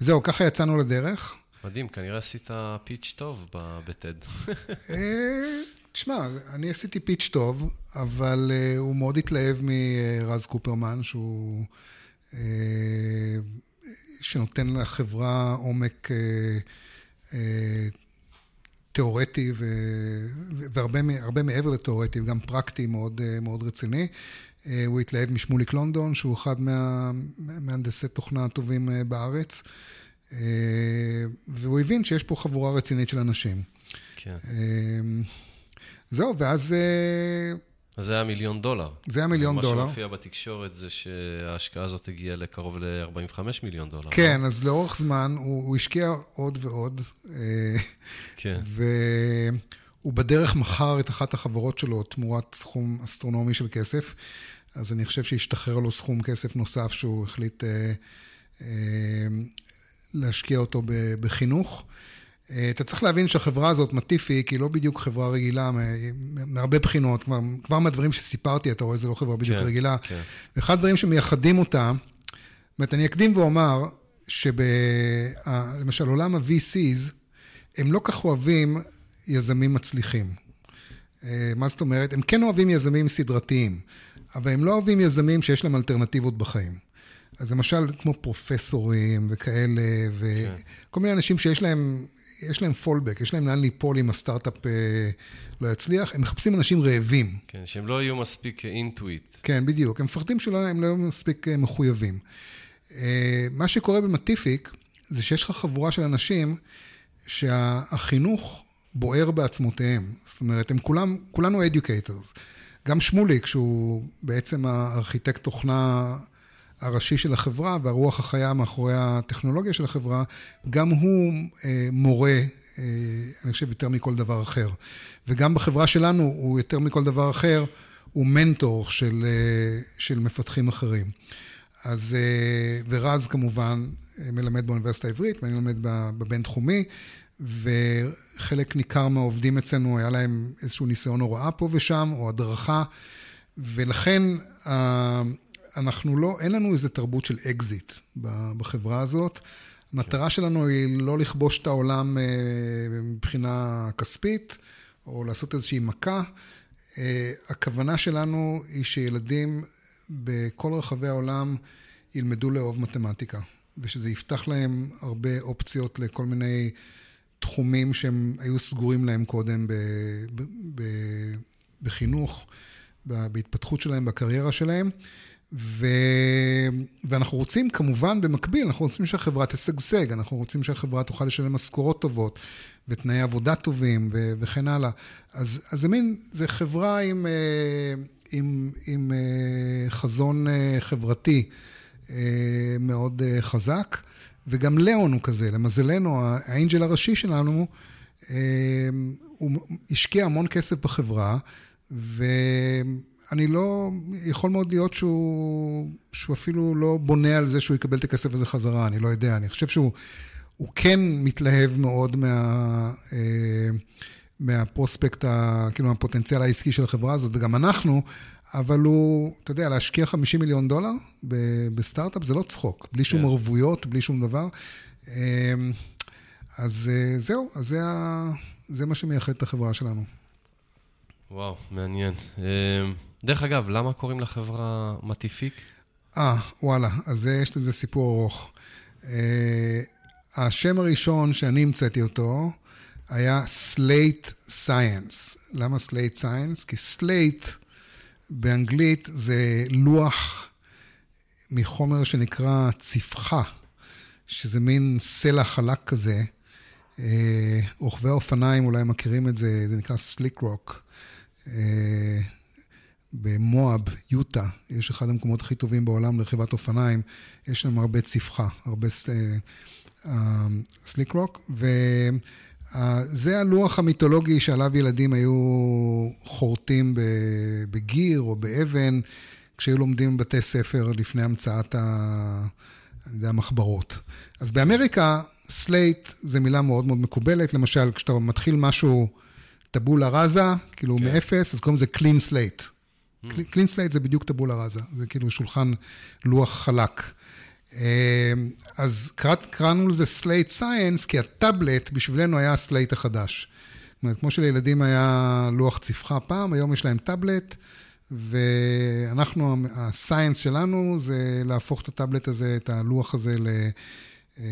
S2: וזהו, ככה יצאנו לדרך.
S1: מדהים, כנראה עשית פיץ' טוב בטד.
S2: אה, תשמע, אני עשיתי פיץ' טוב, אבל הוא מאוד התלהב מרז קופרמן, שהוא... Uh, שנותן לחברה עומק uh, uh, תיאורטי ו... והרבה מעבר לתיאורטי, וגם פרקטי מאוד, מאוד רציני. הוא התלהב משמוליק לונדון, שהוא אחד מהמהנדסי תוכנה הטובים בארץ. אה, והוא הבין שיש פה חבורה רצינית של אנשים. כן. אה, זהו, ואז... אה,
S1: זה היה מיליון דולר.
S2: זה היה מיליון
S1: מה
S2: דולר.
S1: מה שמופיע בתקשורת זה שההשקעה הזאת הגיעה לקרוב ל-45 מיליון דולר.
S2: כן, לא? אז לאורך זמן הוא, הוא השקיע עוד ועוד. כן. והוא בדרך מכר את אחת החברות שלו תמורת סכום אסטרונומי של כסף. אז אני חושב שהשתחרר לו סכום כסף נוסף שהוא החליט אה, אה, להשקיע אותו בחינוך. אה, אתה צריך להבין שהחברה הזאת, מטיפי, היא לא בדיוק חברה רגילה מהרבה בחינות, כבר, כבר מהדברים שסיפרתי, אתה רואה, זו לא חברה בדיוק כן, רגילה. כן. ואחד הדברים שמייחדים אותה, זאת אומרת, אני אקדים ואומר, שלמשל עולם ה-VCs, הם לא כך אוהבים יזמים מצליחים. אה, מה זאת אומרת? הם כן אוהבים יזמים סדרתיים, אבל הם לא אוהבים יזמים שיש להם אלטרנטיבות בחיים. אז למשל, כמו פרופסורים וכאלה, וכל כן. מיני אנשים שיש להם יש להם פולבק, יש להם לאן ליפול אם הסטארט-אפ אה, לא יצליח. הם מחפשים אנשים רעבים.
S1: כן, שהם לא יהיו מספיק אינטואיט.
S2: כן, בדיוק. הם מפחדים שהם לא יהיו מספיק מחויבים. מה שקורה במטיפיק, זה שיש לך חבורה של אנשים שהחינוך בוער בעצמותיהם. זאת אומרת, הם כולם, כולנו educators. גם שמוליק, שהוא בעצם הארכיטקט תוכנה הראשי של החברה והרוח החיה מאחורי הטכנולוגיה של החברה, גם הוא אה, מורה, אה, אני חושב, יותר מכל דבר אחר. וגם בחברה שלנו, הוא יותר מכל דבר אחר, הוא מנטור של, אה, של מפתחים אחרים. אז, אה, ורז כמובן מלמד באוניברסיטה העברית, ואני מלמד בבינתחומי, וחלק ניכר מהעובדים אצלנו, היה להם איזשהו ניסיון הוראה פה ושם, או הדרכה, ולכן אה, אנחנו לא, אין לנו איזה תרבות של אקזיט בחברה הזאת. המטרה שלנו היא לא לכבוש את העולם אה, מבחינה כספית, או לעשות איזושהי מכה. אה, הכוונה שלנו היא שילדים בכל רחבי העולם ילמדו לאהוב מתמטיקה, ושזה יפתח להם הרבה אופציות לכל מיני תחומים שהם היו סגורים להם קודם ב, ב, ב, בחינוך, בהתפתחות שלהם, בקריירה שלהם. ו... ואנחנו רוצים, כמובן, במקביל, אנחנו רוצים שהחברה תשגשג, אנחנו רוצים שהחברה תוכל לשלם משכורות טובות, ותנאי עבודה טובים, ו... וכן הלאה. אז, אז זה מין, זה חברה עם, אה, עם, עם אה, חזון אה, חברתי מאוד חזק. וגם ליאון הוא כזה, למזלנו, האנג'ל הראשי שלנו, הוא השקיע המון כסף בחברה, ואני לא, יכול מאוד להיות שהוא, שהוא אפילו לא בונה על זה שהוא יקבל את הכסף הזה חזרה, אני לא יודע, אני חושב שהוא כן מתלהב מאוד מה... אה, מהפרוספקט, כאילו, מהפוטנציאל העסקי של החברה הזאת, וגם אנחנו, אבל הוא, אתה יודע, להשקיע 50 מיליון דולר בסטארט-אפ זה לא צחוק, בלי שום כן. ערבויות, בלי שום דבר. אמ, אז אה, זהו, אז זה, ה... זה מה שמייחד את החברה שלנו.
S1: וואו, מעניין. דרך אגב, למה קוראים לחברה Matific?
S2: אה, וואלה, אז יש לזה סיפור ארוך. אה, השם הראשון שאני המצאתי אותו היה Slate Science. למה Slate Science? כי slate באנגלית זה לוח מחומר שנקרא צפחה, שזה מין סלע חלק כזה. אה, רוכבי האופניים אולי מכירים את זה, זה נקרא סליק רוק. אה, במואב, יוטה, יש אחד המקומות הכי טובים בעולם לרכיבת אופניים, יש שם הרבה צפחה, הרבה סליק רוק, ו... זה הלוח המיתולוגי שעליו ילדים היו חורטים בגיר או באבן, כשהיו לומדים בבתי ספר לפני המצאת ה... אני יודע, המחברות. אז באמריקה, slate זה מילה מאוד מאוד מקובלת. למשל, כשאתה מתחיל משהו טבולה ראזה, כאילו כן. מאפס, אז קוראים לזה clean slate. clean slate זה בדיוק טבולה ראזה, זה כאילו שולחן לוח חלק. אמ, אז קראנו לזה Slate Science, כי הטאבלט בשבילנו היה ה slate החדש. זאת אומרת, כמו שלילדים היה לוח צפחה פעם, היום יש להם טאבלט, ואנחנו, ה science שלנו זה להפוך את הטאבלט הזה, את הלוח הזה, אמ,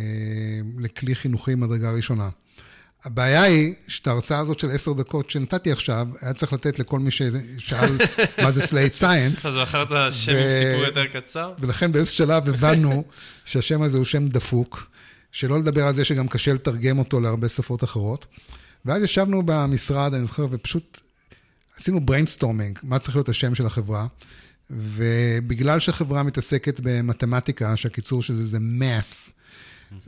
S2: לכלי חינוכי מדרגה ראשונה. הבעיה היא שאת ההרצאה הזאת של עשר דקות שנתתי עכשיו, היה צריך לתת לכל מי ששאל מה זה Slate Science.
S1: אז בחרת שם עם סיפור יותר קצר?
S2: ולכן באיזשהו שלב הבנו שהשם הזה הוא שם דפוק, שלא לדבר על זה שגם קשה לתרגם אותו להרבה שפות אחרות. ואז ישבנו במשרד, אני זוכר, ופשוט עשינו brainstorming, מה צריך להיות השם של החברה. ובגלל שהחברה מתעסקת במתמטיקה, שהקיצור של זה זה math,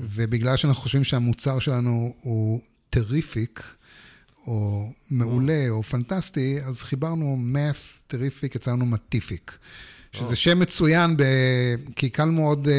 S2: ובגלל שאנחנו חושבים שהמוצר שלנו הוא terrific, או מעולה, או פנטסטי, אז חיברנו math, terrific, יצרנו Matific. שזה שם מצוין, ב... כי קל מאוד uh,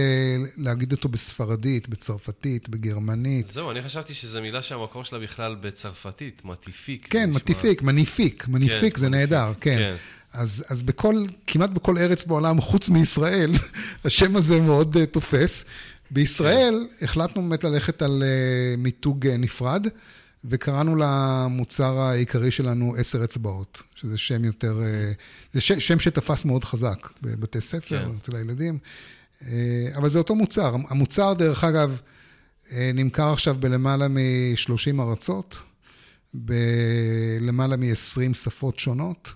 S2: להגיד אותו בספרדית, בצרפתית, בגרמנית.
S1: זהו, אני חשבתי שזו מילה שהמקור שלה בכלל בצרפתית, מטיפיק.
S2: כן, מטיפיק, נשמע... מניפיק, מניפיק כן, זה מניפיק, נהדר, כן. כן. אז, אז בכל, כמעט בכל ארץ בעולם, חוץ מישראל, השם הזה מאוד uh, תופס. בישראל. החלטנו באמת ללכת על uh, מיתוג uh, נפרד, וקראנו למוצר העיקרי שלנו עשר אצבעות, שזה שם יותר, uh, זה ש, שם שתפס מאוד חזק בבתי ספר, כן. אצל הילדים, אבל זה אותו מוצר. המוצר, דרך אגב, נמכר עכשיו בלמעלה מ-30 ארצות, בלמעלה מ-20 שפות שונות.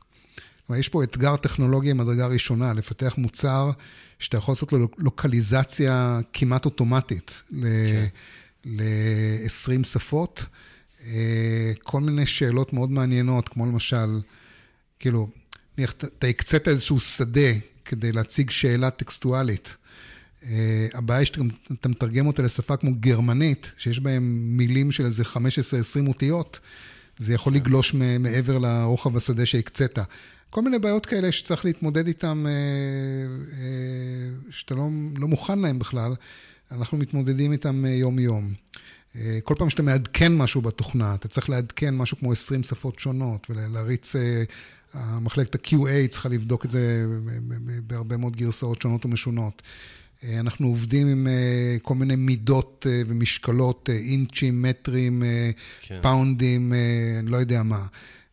S2: כלומר, יש פה אתגר טכנולוגי ממדרגה ראשונה, לפתח מוצר שאתה יכול לעשות לו לוקליזציה כמעט אוטומטית כן. ל-20 שפות. אה, כל מיני שאלות מאוד מעניינות, כמו למשל, כאילו, אתה הקצית איזשהו שדה כדי להציג שאלה טקסטואלית. אה, הבעיה היא שאתה מתרגם אותה לשפה כמו גרמנית, שיש בהם מילים של איזה 15-20 אותיות, זה יכול כן. לגלוש מעבר לרוחב השדה שהקצית. כל מיני בעיות כאלה שצריך להתמודד איתן, אה, אה, שאתה לא, לא מוכן להן בכלל, אנחנו מתמודדים איתן אה, יום-יום. כל פעם שאתה מעדכן משהו בתוכנה, אתה צריך לעדכן משהו כמו 20 שפות שונות, ולהריץ, מחלקת ה-QA צריכה לבדוק את זה בהרבה מאוד גרסאות שונות ומשונות. אנחנו עובדים עם כל מיני מידות ומשקלות, אינצ'ים, מטרים, כן. פאונדים, אני לא יודע מה.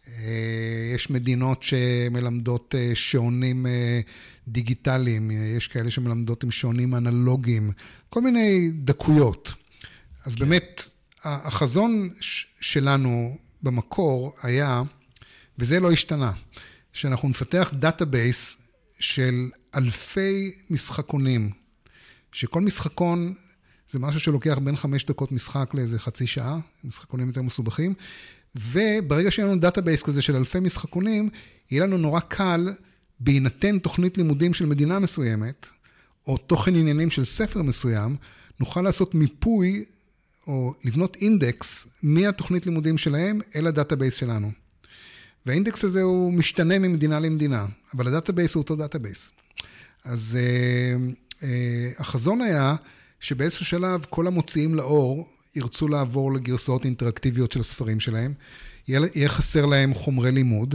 S2: אה, יש מדינות שמלמדות אה, שעונים אה, דיגיטליים, יש כאלה שמלמדות עם שעונים אנלוגיים, כל מיני דקויות. אז כן. באמת, החזון שלנו במקור היה, וזה לא השתנה, שאנחנו נפתח database של אלפי משחקונים, שכל משחקון זה משהו שלוקח בין חמש דקות משחק לאיזה חצי שעה, משחקונים יותר מסובכים, וברגע שיהיה לנו database כזה של אלפי משחקונים, יהיה לנו נורא קל, בהינתן תוכנית לימודים של מדינה מסוימת, או תוכן עניינים של ספר מסוים, נוכל לעשות מיפוי או לבנות אינדקס מהתוכנית לימודים שלהם אל ה database שלנו. והאינדקס הזה הוא משתנה ממדינה למדינה, אבל ה database הוא אותו database. אז אה, אה, החזון היה שבאיזשהו שלב כל המוציאים לאור ירצו לעבור לגרסאות אינטראקטיביות של הספרים שלהם, יהיה, יהיה חסר להם חומרי לימוד,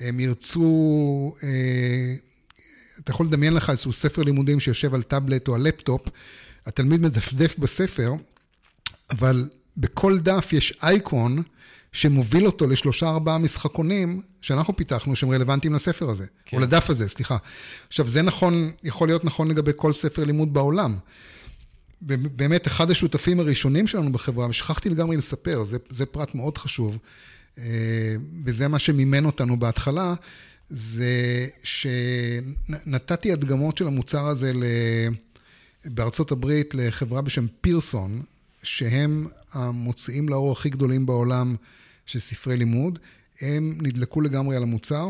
S2: הם ירצו, אה, אתה יכול לדמיין לך איזשהו ספר לימודים שיושב על טאבלט או על לפטופ, התלמיד מדפדף בספר, אבל בכל דף יש אייקון שמוביל אותו לשלושה ארבעה משחקונים שאנחנו פיתחנו, שהם רלוונטיים לספר הזה, כן. או לדף הזה, סליחה. עכשיו, זה נכון, יכול להיות נכון לגבי כל ספר לימוד בעולם. באמת אחד השותפים הראשונים שלנו בחברה, ושכחתי לגמרי לספר, זה, זה פרט מאוד חשוב, אה, וזה מה שמימן אותנו בהתחלה, זה שנתתי הדגמות של המוצר הזה בארצות הברית לחברה בשם פירסון, שהם המוציאים לאור הכי גדולים בעולם של ספרי לימוד. הם נדלקו לגמרי על המוצר,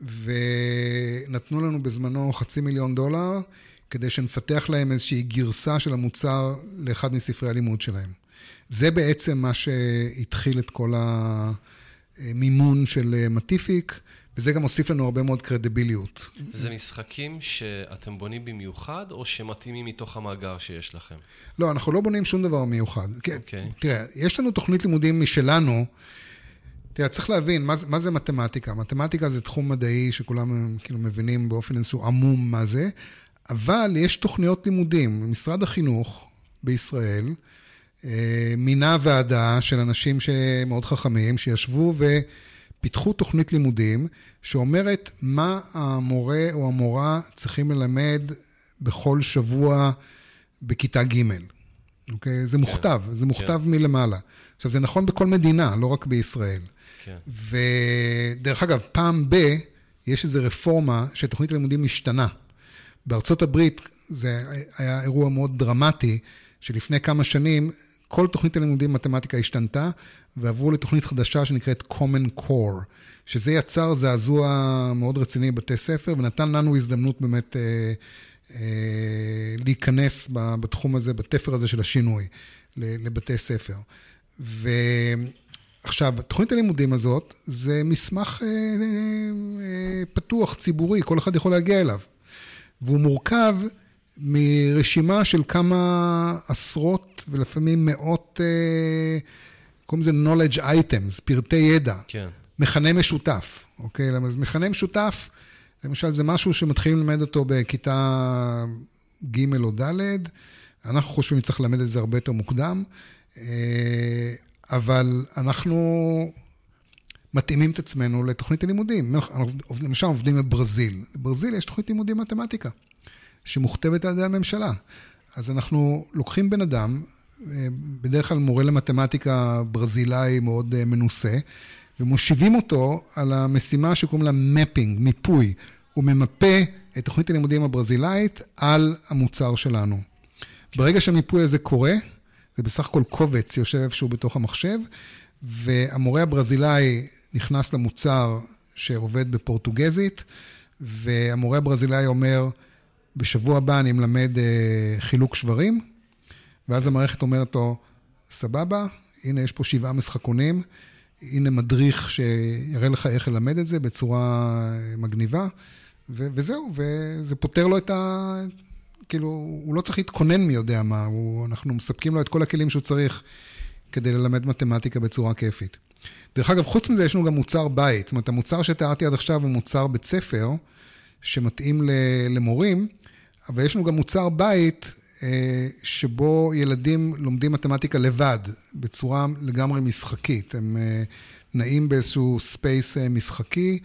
S2: ונתנו לנו בזמנו חצי מיליון דולר. כדי שנפתח להם איזושהי גרסה של המוצר לאחד מספרי הלימוד שלהם. זה בעצם מה שהתחיל את כל המימון של מטיפיק, וזה גם הוסיף לנו הרבה מאוד קרדיביליות.
S1: זה משחקים שאתם בונים במיוחד, או שמתאימים מתוך המאגר שיש לכם?
S2: לא, אנחנו לא בונים שום דבר מיוחד. Okay. אוקיי. תראה, יש לנו תוכנית לימודים משלנו. תראה, צריך להבין, מה, מה זה מתמטיקה? מתמטיקה זה תחום מדעי שכולם כאילו מבינים באופן איזשהו עמום מה זה, אבל יש תוכניות לימודים. משרד החינוך בישראל אה, מינה ועדה של אנשים שמאוד חכמים, שישבו ופיתחו תוכנית לימודים שאומרת מה המורה או המורה צריכים ללמד בכל שבוע בכיתה ג'. אוקיי? זה כן, מוכתב, כן, זה מוכתב כן. מלמעלה. עכשיו, זה נכון בכל מדינה, לא רק בישראל. כן. ודרך אגב, פעם ב- יש איזו רפורמה שתוכנית הלימודים משתנה. בארצות הברית זה היה אירוע מאוד דרמטי, שלפני כמה שנים כל תוכנית הלימודים במתמטיקה השתנתה, ועברו לתוכנית חדשה שנקראת Common Core, שזה יצר זעזוע מאוד רציני בבתי ספר, ונתן לנו הזדמנות באמת אה, אה, להיכנס בתחום הזה, בתפר הזה של השינוי, לבתי ספר. ועכשיו, תוכנית הלימודים הזאת זה מסמך אה, אה, פתוח, ציבורי, כל אחד יכול להגיע אליו. והוא מורכב מרשימה של כמה עשרות ולפעמים מאות, אה, קוראים לזה knowledge items, פרטי ידע. כן. מכנה משותף, אוקיי? אז מכנה משותף, למשל, זה משהו שמתחילים ללמד אותו בכיתה ג' או ד', אנחנו חושבים שצריך ללמד את זה הרבה יותר מוקדם, אה, אבל אנחנו מתאימים את עצמנו לתוכנית הלימודים. למשל עובדים בברזיל. בברזיל יש תוכנית לימודים מתמטיקה, שמוכתבת על ידי הממשלה. אז אנחנו לוקחים בן אדם, בדרך כלל מורה למתמטיקה ברזילאי מאוד מנוסה, ומושיבים אותו על המשימה שקוראים לה מפינג, מיפוי. הוא ממפה את תוכנית הלימודים הברזילאית על המוצר שלנו. ברגע שהמיפוי הזה קורה, זה בסך הכל קובץ יושב איפשהו בתוך המחשב, והמורה הברזילאי נכנס למוצר שעובד בפורטוגזית, והמורה הברזילאי אומר, בשבוע הבא אני מלמד אה, חילוק שברים, ואז המערכת אומרת לו, סבבה, הנה יש פה שבעה משחקונים, הנה מדריך שיראה לך איך ללמד את זה בצורה אה, מגניבה, ו- וזהו, וזה פותר לו את ה... כאילו, הוא לא צריך להתכונן מי יודע מה, הוא, אנחנו מספקים לו את כל הכלים שהוא צריך כדי ללמד מתמטיקה בצורה כיפית. דרך אגב, חוץ מזה, יש לנו גם מוצר בית. זאת אומרת, המוצר שתיארתי עד עכשיו הוא מוצר בית ספר, שמתאים למורים, אבל יש לנו גם מוצר בית אה, שבו ילדים לומדים מתמטיקה לבד, בצורה לגמרי משחקית. הם אה, נעים באיזשהו space אה, משחקי.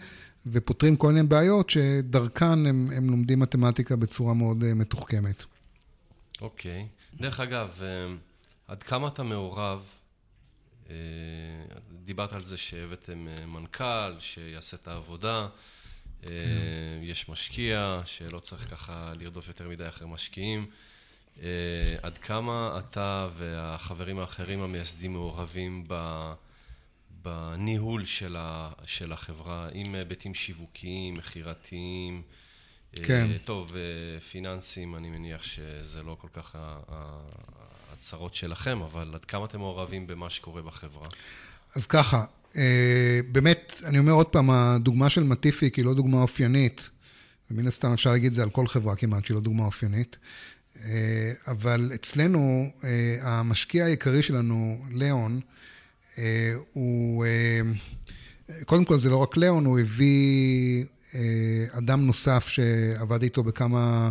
S2: ופותרים כל מיני בעיות שדרכן הם, הם לומדים מתמטיקה בצורה מאוד מתוחכמת.
S1: אוקיי. Okay. דרך אגב, עד כמה אתה מעורב דיברת על זה שהבאתם אה, מנכ"ל, שיעשה את העבודה. אה, כן. יש משקיע, שלא צריך ככה לרדוף יותר מדי אחרי משקיעים. עד כמה אתה והחברים האחרים המייסדים מעורבים ב... בניהול של, ה, של החברה, עם היבטים שיווקיים, מכירתיים. כן. טוב, פיננסים, אני מניח שזה לא כל כך הצרות שלכם, אבל עד כמה אתם מעורבים במה שקורה בחברה?
S2: אז ככה, אה, באמת, אני אומר עוד פעם, הדוגמה של מטיפיק היא לא דוגמה אופיינית, ומן הסתם אפשר להגיד את זה על כל חברה כמעט שהיא לא דוגמה אופיינית, אה, אבל אצלנו, אה, המשקיע העיקרי שלנו, ליאון, הוא, קודם כל זה לא רק ליאון, הוא הביא אדם נוסף שעבד איתו בכמה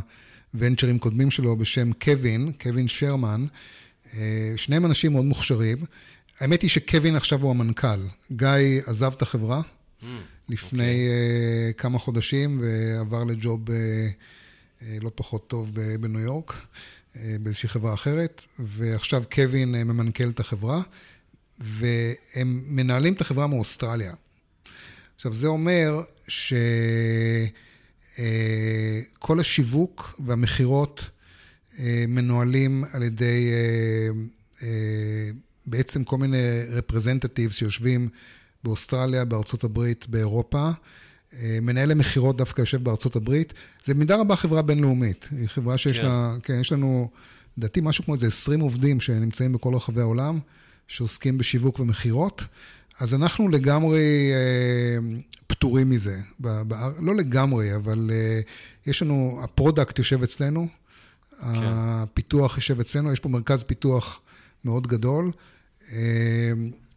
S2: ונצ'רים קודמים שלו בשם קווין, קווין שרמן, שניהם אנשים מאוד מוכשרים. האמת היא שקווין עכשיו הוא המנכ"ל. גיא עזב את החברה mm, לפני okay. אוקיי. כמה חודשים ועבר לג'וב אה, אה, לא פחות טוב בניו יורק, באיזושהי חברה אחרת, ועכשיו קווין ממנכ"ל את החברה, והם מנהלים את החברה מאוסטרליה. עכשיו, זה אומר שכל השיווק והמכירות אה, מנוהלים על ידי אה, אה, בעצם כל מיני רפרזנטטיבס שיושבים באוסטרליה, בארצות הברית, באירופה. מנהל המכירות דווקא יושב בארצות הברית. זה במידה רבה חברה בינלאומית. היא חברה שיש כן. לה, כן, יש לנו, לדעתי, משהו כמו איזה 20 עובדים שנמצאים בכל רחבי העולם, שעוסקים בשיווק ומכירות. אז אנחנו לגמרי אה, פטורים מזה. לא לגמרי, אבל אה, יש לנו, ה product יושב אצלנו, כן. הפיתוח יושב אצלנו, יש פה מרכז פיתוח מאוד גדול, אמ,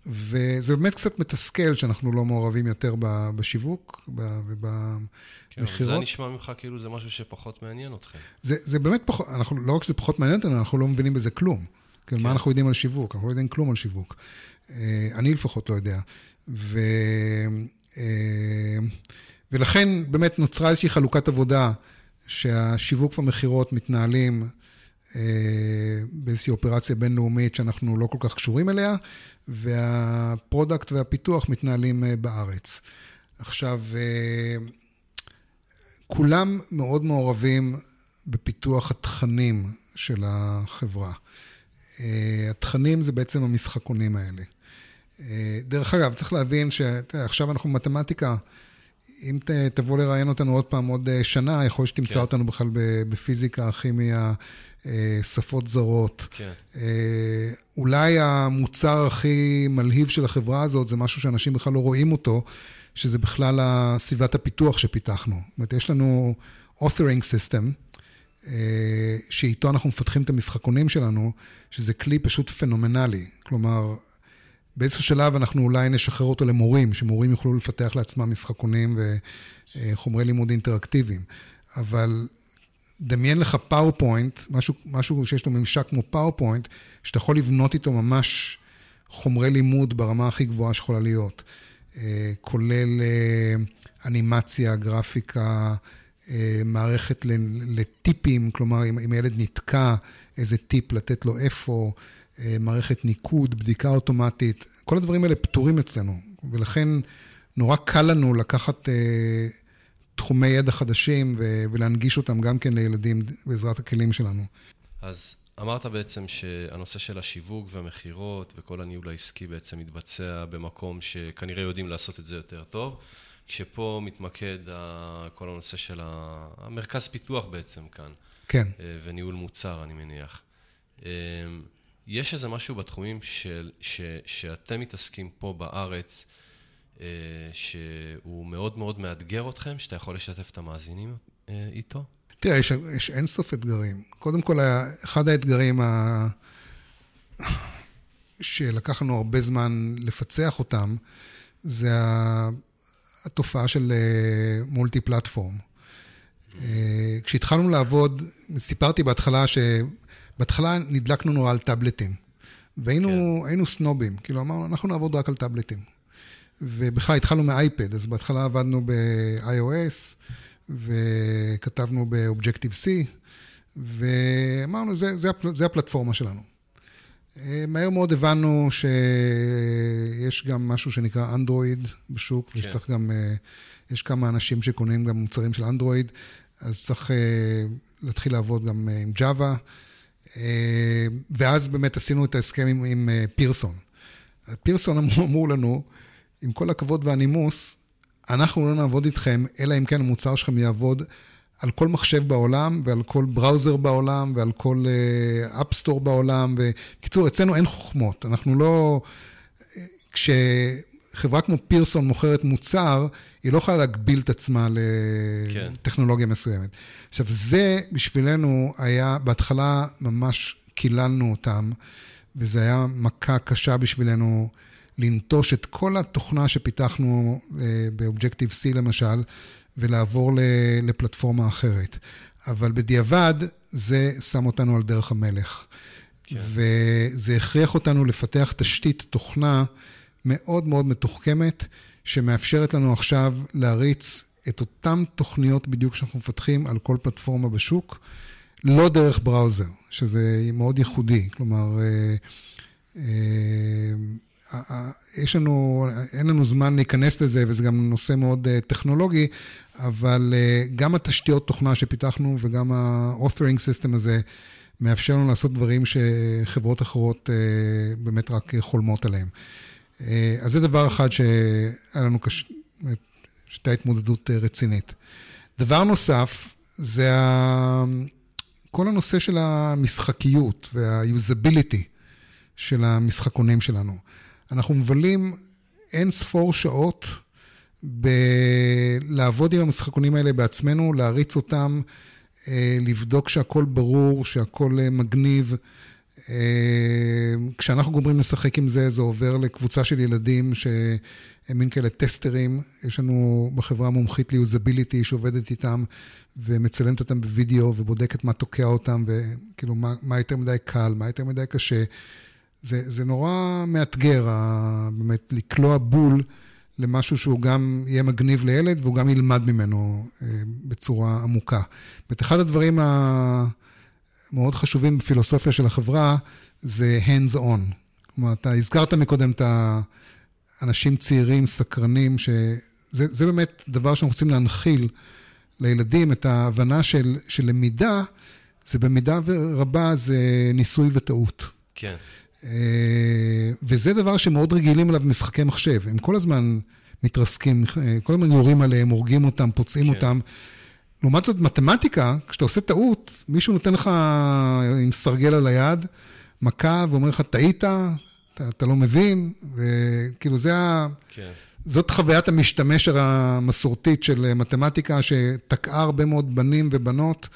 S2: וזה באמת קצת מתסכל שאנחנו לא מעורבים יותר בשיווק ובמכירות. כן,
S1: זה נשמע ממך כאילו זה משהו שפחות מעניין אתכם.
S2: זה, זה באמת פחות, אנחנו, לא רק שזה פחות מעניין אותנו, אנחנו לא מבינים בזה כלום. כן. מה אנחנו יודעים על שיווק? אנחנו לא יודעים כלום על שיווק. אה, אני לפחות לא יודע. ו... אה, ולכן באמת נוצרה איזושהי חלוקת עבודה. שהשיווק והמכירות מתנהלים אה, באיזושהי אופרציה בינלאומית שאנחנו לא כל כך קשורים אליה, וה product והפיתוח מתנהלים אה, בארץ. עכשיו, אה, כולם מאוד מעורבים בפיתוח התכנים של החברה. התכנים זה בעצם המשחקונים האלה. דרך אגב, צריך להבין שעכשיו אנחנו במתמטיקה, אם ת, תבוא לראיין אותנו עוד פעם, עוד אה, שנה, יכול להיות שתמצא כן. אותנו בכלל בפיזיקה, כימיה, אה, שפות זרות. כן. אה, אולי המוצר הכי מלהיב של החברה הזאת זה משהו שאנשים בכלל לא רואים אותו, שזה בכלל סביבת הפיתוח שפיתחנו. זאת אומרת, יש לנו authoring system, שאיתו אנחנו מפתחים את המשחקונים שלנו, שזה כלי פשוט פנומנלי. כלומר, באיזשהו שלב אנחנו אולי נשחרר אותו למורים, שמורים יוכלו לפתח לעצמם משחקונים וחומרי לימוד אינטראקטיביים. אבל דמיין לך PowerPoint, משהו, משהו שיש לו ממשק כמו PowerPoint, שאתה יכול לבנות איתו ממש חומרי לימוד ברמה הכי גבוהה שיכולה להיות. אה, כולל אה, אנימציה, גרפיקה, אה, מערכת לטיפים, כלומר, אם, הילד נתקע, איזה טיפ לתת לו איפה. מערכת ניקוד, בדיקה אוטומטית, כל הדברים האלה פתורים אצלנו, ולכן נורא קל לנו לקחת תחומי ידע חדשים ולהנגיש אותם גם כן לילדים בעזרת הכלים שלנו.
S1: אז אמרת בעצם שהנושא של השיווק והמכירות וכל הניהול העסקי בעצם מתבצע במקום שכנראה יודעים לעשות את זה יותר טוב, כשפה מתמקד כל הנושא של המרכז פיתוח בעצם כאן.
S2: כן.
S1: אה, וניהול מוצר, אני מניח. אה, יש איזה משהו בתחומים של, ש, שאתם מתעסקים פה בארץ, אה, שהוא מאוד מאוד מאתגר אתכם, שאתה יכול לשתף את המאזינים איתו?
S2: תראה, יש, יש אינסוף אתגרים. קודם כל, אחד האתגרים ה... שלקח לנו הרבה זמן לפצח אותם, זה התופעה של מולטי פלטפורם. אה, כשהתחלנו לעבוד, סיפרתי בהתחלה שבהתחלה נדלקנו נורא על טאבלטים. והיינו כן. סנובים, כאילו אמרנו, אנחנו נעבוד רק על טאבלטים. ובכלל התחלנו מאייפד, אז בהתחלה עבדנו ב-iOS, וכתבנו ב-Objective-C, ואמרנו, זה, זה, זה הפלטפורמה שלנו. אה, מהר מאוד הבנו שיש גם משהו שנקרא אנדרואיד בשוק, כן. ושצריך גם, אה, יש כמה אנשים שקונים גם מוצרים של אנדרואיד, אז צריך אה, להתחיל לעבוד גם עם Java, ואז באמת עשינו את ההסכם עם, עם פירסון. פירסון אמרו לנו, עם כל הכבוד והנימוס, אנחנו לא נעבוד איתכם, אלא אם כן המוצר שלכם יעבוד על כל מחשב בעולם, ועל כל בראוזר בעולם, ועל כל אפסטור uh, בעולם. בקיצור, אצלנו אין חוכמות. אנחנו לא... כשחברה כמו פירסון מוכרת מוצר, היא לא יכולה להגביל את עצמה לטכנולוגיה כן. מסוימת. עכשיו, זה בשבילנו היה, בהתחלה ממש קיללנו אותם, וזו היה מכה קשה בשבילנו לנטוש את כל התוכנה שפיתחנו אה, ב-Objective-C למשל, ולעבור לפלטפורמה אחרת. אבל בדיעבד, זה שם אותנו על דרך המלך. כן. וזה הכריח אותנו לפתח תשתית תוכנה מאוד מאוד מתוחכמת, שמאפשרת לנו עכשיו להריץ את אותן תוכניות בדיוק שאנחנו מפתחים על כל פלטפורמה בשוק, לא דרך בראוזר, שזה מאוד ייחודי. כלומר, אה, אה, יש לנו, אין לנו זמן להיכנס לזה, וזה גם נושא מאוד אה, טכנולוגי, אבל גם התשתיות תוכנה שפיתחנו וגם ה-offering system הזה, מאפשר לנו לעשות דברים שחברות אחרות באמת רק חולמות עליהם. אה, אז זה דבר אחד שהיה לנו קשה, שהייתה התמודדות אה, רצינית. דבר נוסף, זה ה... כל הנושא של המשחקיות וה-usability של המשחקונים שלנו. אנחנו מבלים אין ספור שעות בלעבוד עם המשחקונים האלה בעצמנו, להריץ אותם, אה, לבדוק שהכל ברור, שהכל מגניב. אה, כשאנחנו גומרים לשחק עם זה, זה עובר לקבוצה של ילדים שהם מין כאלה טסטרים. יש לנו בחברה מומחית ליוזביליטי שעובדת איתם ומצלמת אותם בווידאו ובודקת מה תוקע אותם וכאילו מה, מה יותר מדי קל, מה יותר מדי קשה. זה, זה נורא מאתגר, באמת, לקלוע בול למשהו שהוא גם יהיה מגניב לילד והוא גם ילמד ממנו אה, בצורה עמוקה. באמת, אחד הדברים ה... מאוד חשובים בפילוסופיה של החברה, זה hands on. כלומר, אתה הזכרת מקודם את האנשים צעירים, סקרנים, שזה באמת דבר שאנחנו רוצים להנחיל לילדים, את ההבנה של, של למידה, זה במידה רבה זה ניסוי וטעות.
S1: כן.
S2: אה, וזה דבר שמאוד רגילים אליו במשחקי מחשב. הם כל הזמן מתרסקים, אה, כל הזמן יורים עליהם, הורגים אותם, פוצעים כן. אותם. לעומת זאת, מתמטיקה, כשאתה עושה טעות, מישהו נותן לך עם סרגל על היד, מכה, ואומר לך, טעית, אתה, אתה לא מבין, וכאילו זה ה... כן. זאת חוויית המשתמש המסורתית של מתמטיקה, שתקעה הרבה מאוד בנים ובנות,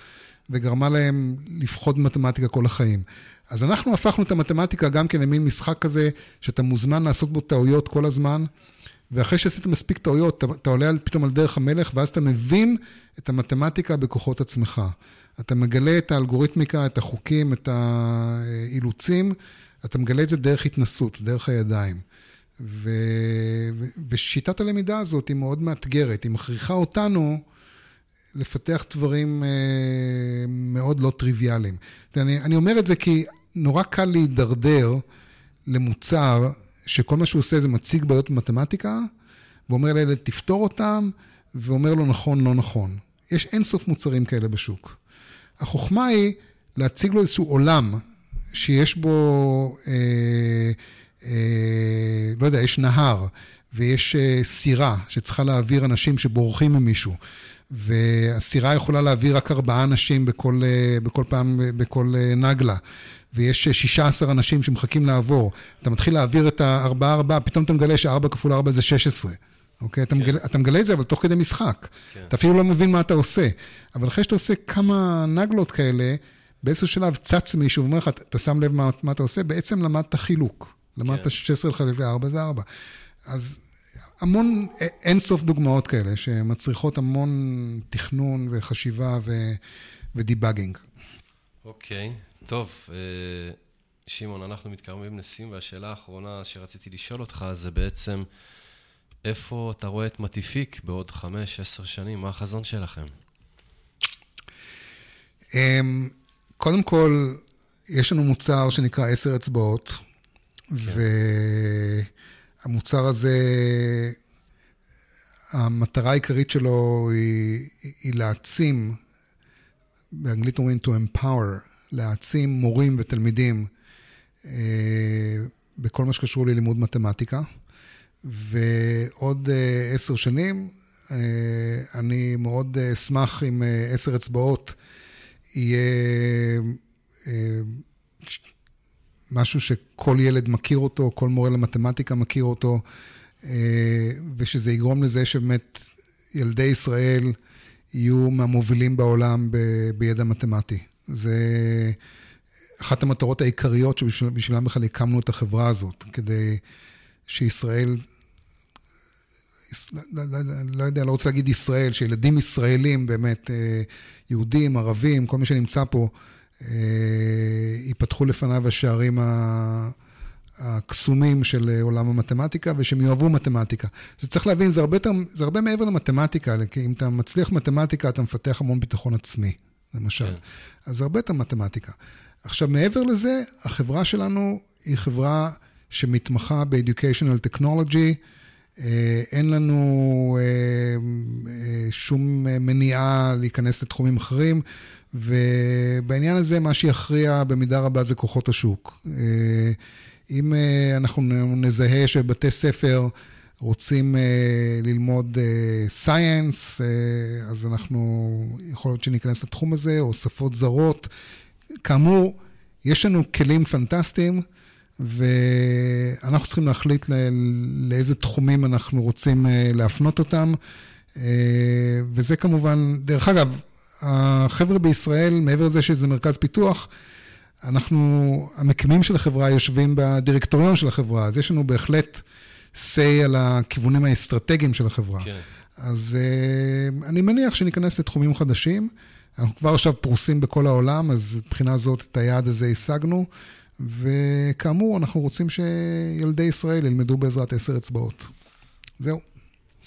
S2: וגרמה להם לפחוד מתמטיקה כל החיים. אז אנחנו הפכנו את המתמטיקה גם כן למין משחק כזה, שאתה מוזמן לעשות בו טעויות כל הזמן. ואחרי שעשית מספיק טעויות, אתה, אתה עולה פתאום על דרך המלך, ואז אתה מבין את המתמטיקה בכוחות עצמך. אתה מגלה את האלגוריתמיקה, את החוקים, את האילוצים, אתה מגלה את זה דרך התנסות, דרך הידיים. ו... ושיטת הלמידה הזאת היא מאוד מאתגרת, היא מכריחה אותנו לפתח דברים אה, מאוד לא טריוויאליים. אני, אני אומר את זה כי נורא קל להידרדר למוצר שכל מה שהוא עושה זה מציג בעיות במתמטיקה, ואומר לילד, תפתור אותם, ואומר לו נכון, לא נכון. יש אינסוף מוצרים כאלה בשוק. החוכמה היא להציג לו איזשהו עולם שיש בו, אה, אה, לא יודע, יש נהר, ויש אה, סירה שצריכה להעביר אנשים שבורחים ממישהו. והסירה יכולה להעביר רק ארבעה אנשים בכל, אה, בכל פעם, בכל אה, נגלה. ויש 16 אנשים שמחכים לעבור. אתה מתחיל להעביר את הארבעה ארבעה, פתאום אתה מגלה שארבע כפול ארבע זה 16. אוקיי? כן. אתה, מגלה, אתה מגלה את זה, אבל תוך כדי משחק. כן. אתה אפילו לא מבין מה אתה עושה. אבל אחרי שאתה עושה כמה נגלות כאלה, באיזשהו שלב צץ מישהו ואומר לך, אתה שם לב מה, מה אתה עושה, בעצם למדת חילוק. למדת כן. 16 לחלק ל-4 זה 4. אז המון, אין סוף דוגמאות כאלה, שמצריכות המון תכנון וחשיבה ו, ודיבאגינג.
S1: אוקיי, טוב. אה, שמעון, אנחנו מתקרבים לסיום, והשאלה האחרונה שרציתי לשאול אותך זה בעצם, איפה אתה רואה את מטיפיק בעוד חמש, עשר שנים? מה החזון שלכם?
S2: אמ, קודם כל, יש לנו מוצר שנקרא עשר אצבעות, כן. והמוצר הזה, המטרה העיקרית שלו היא, היא להעצים, באנגלית אומרים to empower, להעצים מורים ותלמידים אה, בכל מה שקשור ללימוד מתמטיקה. ועוד אה, עשר שנים, אה, אני מאוד אשמח אם עשר אצבעות יהיה משהו שכל ילד מכיר אותו, כל מורה למתמטיקה מכיר אותו, ושזה יגרום לזה שבאמת ילדי ישראל יהיו מהמובילים בעולם בידע מתמטי. זה אחת המטרות העיקריות שבשבילם בכלל הקמנו את החברה הזאת, כדי שישראל, לא, לא, לא, לא יודע, לא רוצה להגיד ישראל, שילדים ישראלים באמת, אה, יהודים, ערבים, כל מי שנמצא פה, אה, ייפתחו לפניו השערים הקסומים של עולם המתמטיקה, ושהם יאהבו מתמטיקה. זה צריך להבין, זה הרבה, זה הרבה מעבר למתמטיקה, כי אם אתה מצליח מתמטיקה, אתה מפתח המון ביטחון עצמי, למשל. כן. אז הרבה יותר מתמטיקה. עכשיו, מעבר לזה, החברה שלנו היא חברה שמתמחה ב-Educational Technology. אה, אין לנו אה, אה, שום מניעה להיכנס לתחומים אחרים, ובעניין הזה מה שיכריע במידה רבה זה כוחות השוק. אם אנחנו נזהה שבתי ספר רוצים ללמוד סייאנס, אז אנחנו, יכול להיות שניכנס לתחום הזה, או שפות זרות. כאמור, יש לנו כלים פנטסטיים, ואנחנו צריכים להחליט לאיזה תחומים אנחנו רוצים אה, להפנות אותם. אה, וזה כמובן, דרך אגב, החבר'ה בישראל, מעבר לזה שזה מרכז פיתוח, אנחנו, המקימים של החברה יושבים בדירקטוריון של החברה, אז יש לנו בהחלט say על הכיוונים האסטרטגיים של החברה. כן. אז uh, אני מניח שניכנס לתחומים חדשים. אנחנו כבר עכשיו פרוסים בכל העולם, אז מבחינה זאת את היעד הזה השגנו, וכאמור, אנחנו רוצים שילדי ישראל ילמדו בעזרת עשר אצבעות. זהו.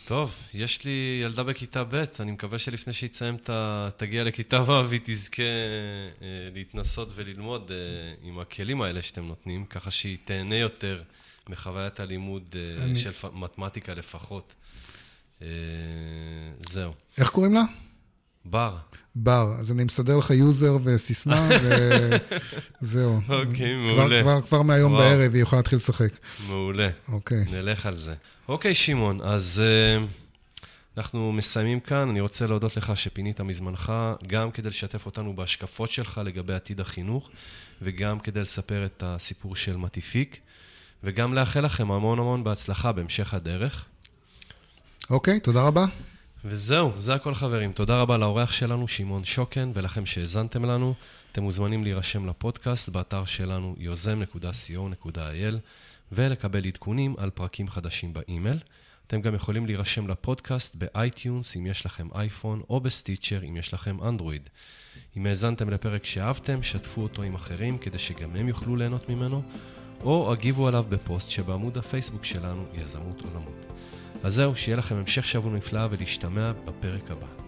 S1: טוב, יש לי ילדה בכיתה ב', אני מקווה שלפני שהיא תסיים, תגיע לכיתה ו' והיא תזכה אה, להתנסות וללמוד אה, עם הכלים האלה שאתם נותנים, ככה שהיא תהנה יותר מחוויית הלימוד אה, אני... של מתמטיקה לפחות. אה, זהו.
S2: איך קוראים לה?
S1: בר.
S2: בר. אז אני מסדר לך יוזר וסיסמה, וזהו.
S1: אוקיי, מעולה.
S2: כבר, כבר מהיום וואו. בערב היא יכולה להתחיל לשחק.
S1: מעולה.
S2: אוקיי.
S1: נלך על זה. אוקיי, שמעון, אז uh, אנחנו מסיימים כאן. אני רוצה להודות לך שפינית מזמנך, גם כדי לשתף אותנו בהשקפות שלך לגבי עתיד החינוך, וגם כדי לספר את הסיפור של מטיפיק, וגם לאחל לכם המון המון בהצלחה בהמשך הדרך.
S2: אוקיי, תודה רבה.
S1: וזהו, זה הכל חברים. תודה רבה לאורח שלנו, שמעון שוקן, ולכם שהאזנתם לנו. אתם מוזמנים להירשם לפודקאסט באתר שלנו יוזם.co.il ולקבל עדכונים על פרקים חדשים באימייל. אתם גם יכולים להירשם לפודקאסט ב iTunes אם יש לכם אייפון, או ב Stitcher אם יש לכם אנדרואיד. אם האזנתם לפרק שאהבתם, שתפו אותו עם אחרים כדי שגם הם יוכלו ליהנות ממנו, או הגיבו עליו בפוסט שבעמוד הפייסבוק שלנו, יזמות עולמות. אז זהו, שיהיה לכם המשך שבוע נפלא ולהשתמע בפרק הבא.